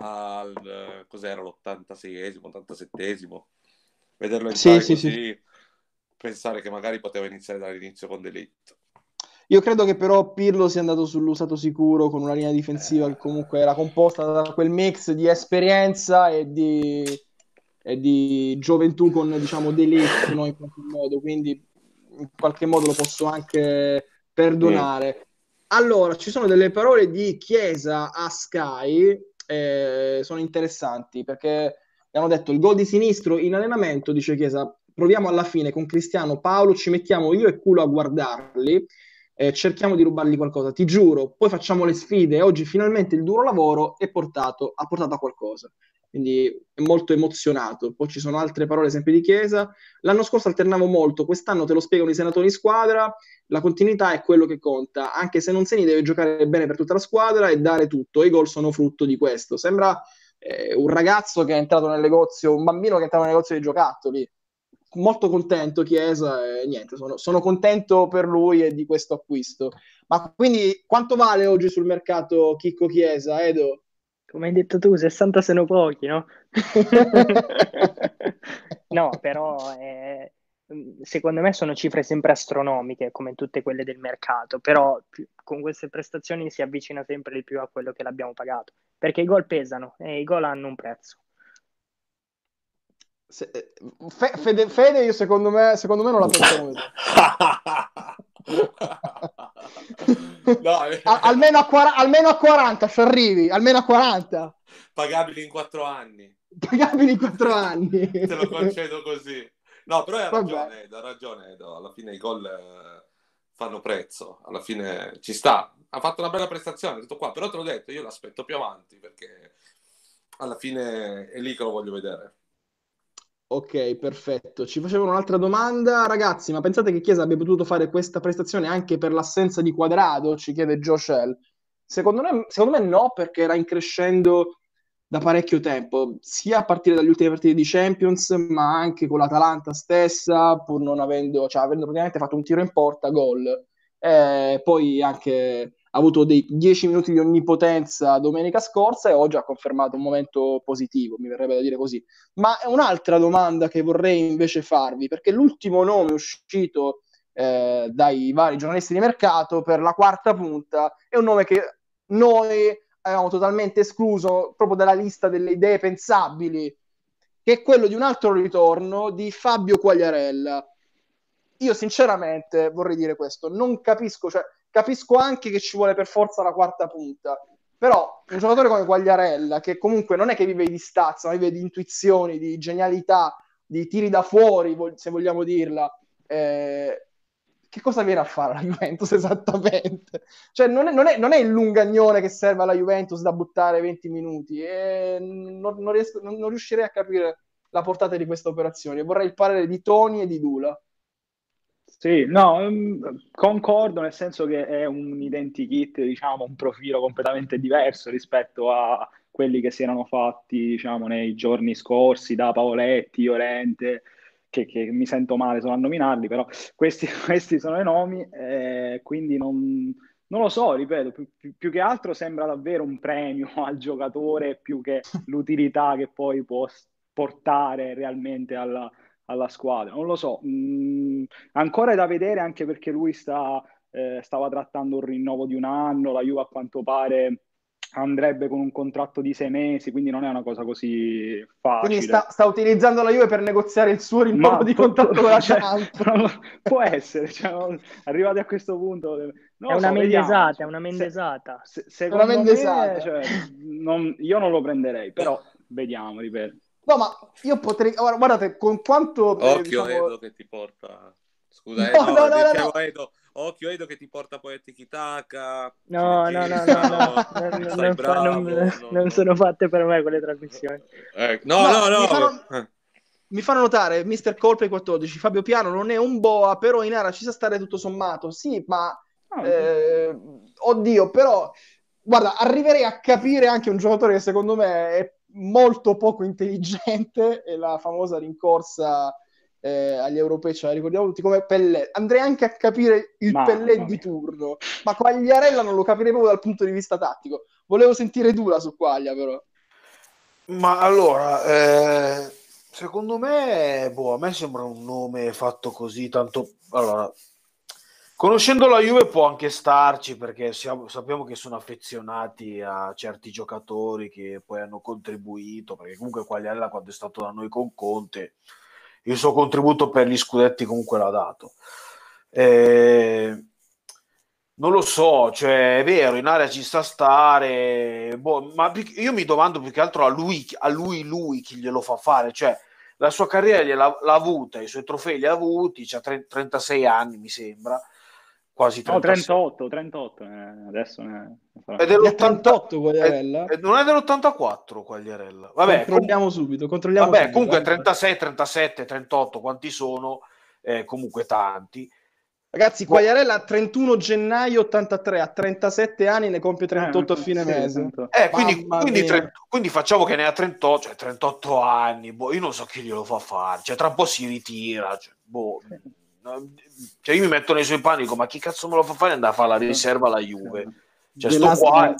al cos'era l'86esimo, 87esimo, vederlo entrare sì, così, sì, sì. pensare che magari poteva iniziare dall'inizio con Delitto. Io credo che però Pirlo sia andato sull'usato sicuro con una linea difensiva eh... che comunque era composta da quel mix di esperienza e di, e di gioventù con diciamo delitto no? in qualche modo, quindi in qualche modo lo posso anche perdonare. Mm. Allora, ci sono delle parole di Chiesa a Sky, eh, sono interessanti perché hanno detto il gol di sinistro in allenamento, dice Chiesa, proviamo alla fine con Cristiano Paolo, ci mettiamo io e culo a guardarli, eh, cerchiamo di rubargli qualcosa, ti giuro, poi facciamo le sfide, oggi finalmente il duro lavoro è portato, ha portato a qualcosa quindi è molto emozionato. Poi ci sono altre parole sempre di Chiesa. L'anno scorso alternavo molto, quest'anno te lo spiegano i senatori in squadra, la continuità è quello che conta, anche se non Segni deve giocare bene per tutta la squadra e dare tutto, i gol sono frutto di questo. Sembra eh, un ragazzo che è entrato nel negozio, un bambino che è entrato nel negozio di giocattoli. Molto contento Chiesa e niente, sono, sono contento per lui e di questo acquisto. Ma quindi quanto vale oggi sul mercato Chicco Chiesa, Edo? Come hai detto tu, 60 sono pochi, no? no, però eh, secondo me sono cifre sempre astronomiche, come tutte quelle del mercato, però con queste prestazioni si avvicina sempre di più a quello che l'abbiamo pagato, perché i gol pesano e i gol hanno un prezzo. Se, eh, Fede, Fede, io secondo me, secondo me non la penso no, eh. almeno, a 40, almeno a 40 ci arrivi, almeno a 40. Pagabili in 4 anni. Pagabili in 4 anni. Te lo concedo così. No, però hai ragione, Edo, ha ragione Edo. Alla fine i gol eh, fanno prezzo, alla fine ci sta. Ha fatto una bella prestazione, tutto qua. Però te l'ho detto, io l'aspetto più avanti perché alla fine è lì che lo voglio vedere. Ok, perfetto. Ci facevano un'altra domanda, ragazzi, ma pensate che Chiesa abbia potuto fare questa prestazione anche per l'assenza di quadrado? Ci chiede Josh L. Secondo me, secondo me no, perché era in crescendo da parecchio tempo, sia a partire dalle ultime partite di Champions, ma anche con l'Atalanta stessa, pur non avendo, cioè avendo praticamente fatto un tiro in porta, gol. Eh, poi anche avuto dei 10 minuti di onnipotenza domenica scorsa e oggi ha confermato un momento positivo, mi verrebbe da dire così. Ma è un'altra domanda che vorrei invece farvi, perché l'ultimo nome uscito eh, dai vari giornalisti di mercato per la quarta punta è un nome che noi avevamo totalmente escluso proprio dalla lista delle idee pensabili, che è quello di un altro ritorno di Fabio Quagliarella. Io sinceramente vorrei dire questo, non capisco, cioè capisco anche che ci vuole per forza la quarta punta, però un giocatore come Quagliarella, che comunque non è che vive di stazza, ma vive di intuizioni, di genialità, di tiri da fuori, se vogliamo dirla, eh, che cosa viene a fare la Juventus esattamente? Cioè, non è, non, è, non è, il lungagnone che serve alla Juventus da buttare 20 minuti. Non, non, riesco, non, riuscirei a capire la portata di questa operazione. Vorrei il parere di Tony e di Dula. Sì, no, um, concordo nel senso che è un identikit, diciamo, un profilo completamente diverso rispetto a quelli che si erano fatti, diciamo, nei giorni scorsi da Paoletti, Orente, che, che, mi sento male solo a nominarli, però questi, questi sono i nomi, eh, quindi non, non, lo so, ripeto, più, più, più, che altro sembra davvero un premio al giocatore più che l'utilità che poi può portare realmente alla, alla squadra. Non lo so, mm, ancora è da vedere anche perché lui sta, eh, stava trattando un rinnovo di un anno, la Juve a quanto pare andrebbe con un contratto di sei mesi, quindi non è una cosa così facile. Quindi sta, sta utilizzando la Juve per negoziare il suo rinnovo Ma di contratto con la cioè, Può essere, cioè, arrivati a questo punto... è, una so, mendesata, è una mendesata, se, se, secondo una mendesata. Me, cioè, non, io non lo prenderei, però vediamo, ripeto. No, ma io potrei... Guardate, con quanto... Eh, Occhio, diciamo... Edo, che ti porta... Scusa, no, eh, no, no, no, no, no. Edo, occhio Edo che ti porta poi a Tikitaka. No, no, no, no, no, non, bravo, non, sono fatte per me quelle trasmissioni. Eh, no, no, no. Mi fanno, eh. mi fanno notare, Mr. Colpe 14, Fabio Piano non è un boa, però in area ci sa stare tutto sommato. Sì, ma... Oh, eh, oddio, però... Guarda, arriverei a capire anche un giocatore che secondo me è molto poco intelligente e la famosa rincorsa eh, agli europei ce la ricordiamo tutti come Pellè. Andrei anche a capire il ma, Pellè di turno, ma Quagliarella non lo capirei proprio dal punto di vista tattico. Volevo sentire Dura su Quaglia, però. Ma allora, eh, secondo me, boh, a me sembra un nome fatto così, tanto... Allora, Conoscendo la Juve può anche starci perché siamo, sappiamo che sono affezionati a certi giocatori che poi hanno contribuito, perché comunque Quagliarella quando è stato da noi con Conte il suo contributo per gli scudetti comunque l'ha dato. Eh, non lo so, cioè è vero, in area ci sta stare, boh, ma io mi domando più che altro a lui, a lui, lui chi glielo fa fare, cioè la sua carriera l'ha, l'ha avuta, i suoi trofei li ha avuti, ha 36 anni mi sembra, quasi 36. No, 38, 38 eh, adesso ne, ne è dell'88 Quagliarella? È, non è dell'84 Quagliarella. Vabbè, controlliamo com- subito, controlliamo Vabbè, subito, comunque 36, 37, 38, quanti sono? Eh, comunque tanti. Ragazzi, Quagliarella a 31 gennaio 83, a 37 anni ne compie 38 a fine sì, mese. esatto. Eh, quindi, quindi, tre- quindi facciamo che ne ha 38, cioè 38 anni, boh, io non so chi glielo fa fare, cioè tra un po' si ritira, cioè, boh, cioè, io mi metto nei suoi panni, dico, ma chi cazzo me lo fa fare andare a fare la riserva alla Juve? Cioè, sto qua,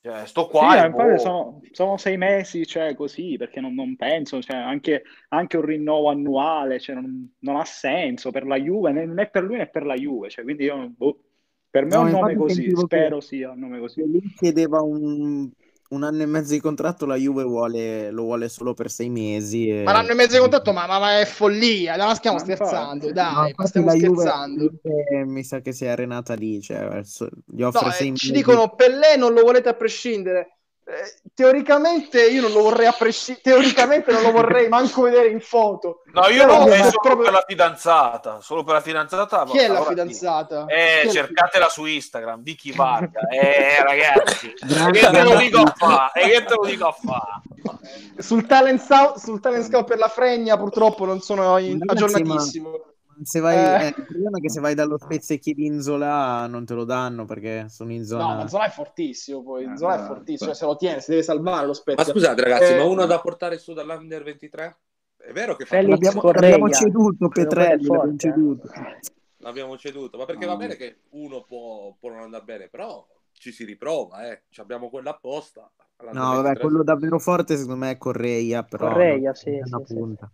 cioè, sto Sì, qua infatti boh. sono, sono sei mesi, cioè così, perché non, non penso, cioè, anche, anche un rinnovo annuale, cioè, non, non ha senso per la Juve, né, né per lui né per la Juve, cioè, quindi io, boh, per me è No, un nome così, sentivo che- spero sia un nome così. Lui chiedeva un, un anno e mezzo di contratto, la Juve vuole, lo vuole solo per sei mesi. e- Ma l'anno e mezzo di contatto, ma, ma- ma è follia, ma stiamo Ma scherzando, infatti. dai, No, ma stiamo scherzando. Juve mi sa che si è arenata lì, cioè, verso- gli No, offre eh, sei ci mesi. dicono Pellè non lo volete a prescindere. Eh, teoricamente io non lo vorrei a prescindere, teoricamente non lo vorrei manco vedere in foto. No, io Però lo vorrei solo proprio- per la fidanzata, solo per la fidanzata. Chi è la fidanzata? Chi Eh, cercatela su Instagram, Vicky Varga. Eh, ragazzi, e che te lo dico a fa? E che te lo dico a fa? Sul talent, scout, sul talent scout per la fregna purtroppo non sono in- aggiornatissimo. Se vai, Eh. eh, il problema è che se vai dallo Spezia e chiedi Inzola non te lo danno perché sono in No, zona. ma Zola è fortissimo poi, Eh, Zola è no, fortissimo, cioè, se lo tiene, si deve salvare lo Spezia. Ma scusate ragazzi, Eh, ma uno da portare su dall'Under 23? È vero che Felix L'abbiamo, Correa. l'abbiamo ceduto, Petrelli, è l'abbiamo eh. ceduto. l'abbiamo ceduto, ma perché va bene che uno può, può non andare bene, però ci si riprova, eh. Ci abbiamo quella apposta. No, vabbè, 23. quello davvero forte secondo me è Correia, però Correia, sì, è sì, una sì. punta.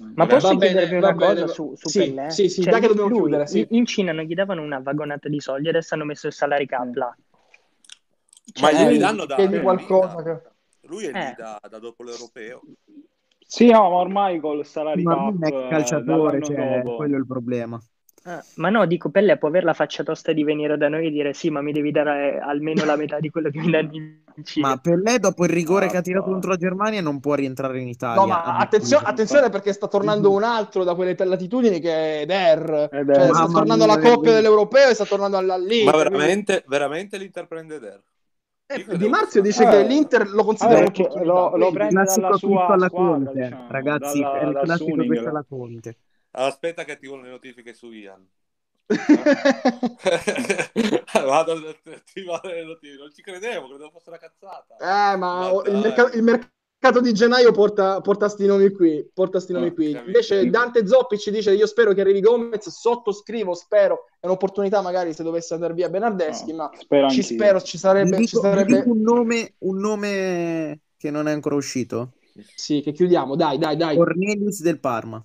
Ma Vabbè, posso bene, chiedervi una cosa bene. su, su Sì, Pellè? sì, sì, Cioè, dai che dobbiamo lui- chiudere, sì. in- In Cina non gli davano una vagonata di soldi, adesso hanno messo il salary cap là. Ma Cioè, glieli Eh, danno da chiedi qualcosa che- Lui è lì Eh. da, da dopo l'europeo. Sì, no, ma ormai col salary Ma cap non è eh, calciatore, dall'anno cioè, quello è il problema. Ah, ma no, dico, Pellè può avere la faccia tosta di venire da noi e dire sì, ma mi devi dare almeno la metà di quello che mi danno in Cina. Ma per lei, dopo il rigore Ah, che ha tirato fa- contro la Germania, non può rientrare in Italia. No, ma a attenzione, perché sta tornando un altro da quelle latitudini che è Der. Cioè, sta tornando alla coppia dell'Europeo e sta tornando alla Ma Liga. veramente, veramente l'Inter prende Der. Eh, Di Marzio che dice fosse- che Eh, l'Inter lo eh, considera perché un'opportunità, lo, lo prende Classico dalla sua alla squadra, Conte, diciamo, ragazzi, dalla- è il classico Suning. acquisto alla Conte. Aspetta che attivo le notifiche su Ian. Vado ad attivare le notifiche. Non ci credevo, credevo fosse una cazzata. Eh, ma il, dai. merca- il mercato di gennaio porta, porta sti nomi qui. Porta sti nomi Ah, qui. Invece Dante Zoppi ci dice: Io spero che arrivi Gomez. Sottoscrivo, spero. È un'opportunità, magari se dovesse andare via Bernardeschi. No, ma spero ci anch'io. spero, ci sarebbe. Ci dico, vi sarebbe... un, nome, un nome che non è ancora uscito. Sì, che chiudiamo. Dai, dai, dai. Cornelius del Parma.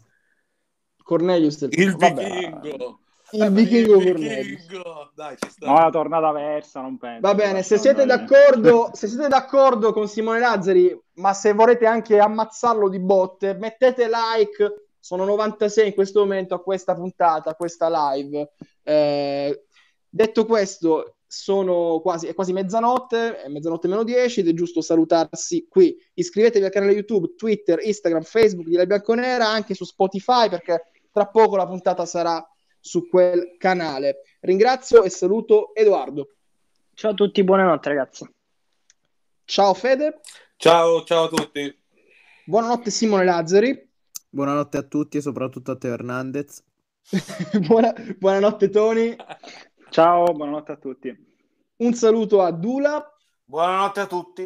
Cornelius del Il Vabbè. vichingo. Il vichingo il vichingo. Dai, ci sta. No, la tornata versa, non penso. Va bene, se siete d'accordo, se siete d'accordo con Simone Lazzari, ma se vorrete anche ammazzarlo di botte, mettete like. Sono 96 in questo momento a questa puntata, a questa live. Eh, detto questo, sono quasi, è quasi mezzanotte, è mezzanotte meno 10 ed è giusto salutarsi qui. Iscrivetevi al canale YouTube, Twitter, Instagram, Facebook di La Bianconera, anche su Spotify perché tra poco la puntata sarà su quel canale. Ringrazio e saluto Edoardo. Ciao a tutti, buonanotte ragazzi. Ciao Fede, Ciao, ciao a tutti. buonanotte Simone Lazzari, Buonanotte a tutti e soprattutto a Teo Hernandez. Buona- buonanotte Tony, Ciao, buonanotte a tutti. un saluto a Dula Buonanotte a tutti.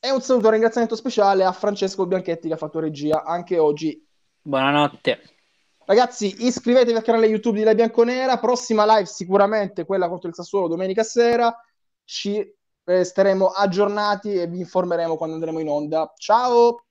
e un saluto e un ringraziamento speciale a Francesco Bianchetti che ha fatto regia anche oggi. Buonanotte. Ragazzi, iscrivetevi al canale YouTube di La Bianconera, prossima live sicuramente quella contro il Sassuolo domenica sera, ci eh, staremo aggiornati e vi informeremo quando andremo in onda. Ciao!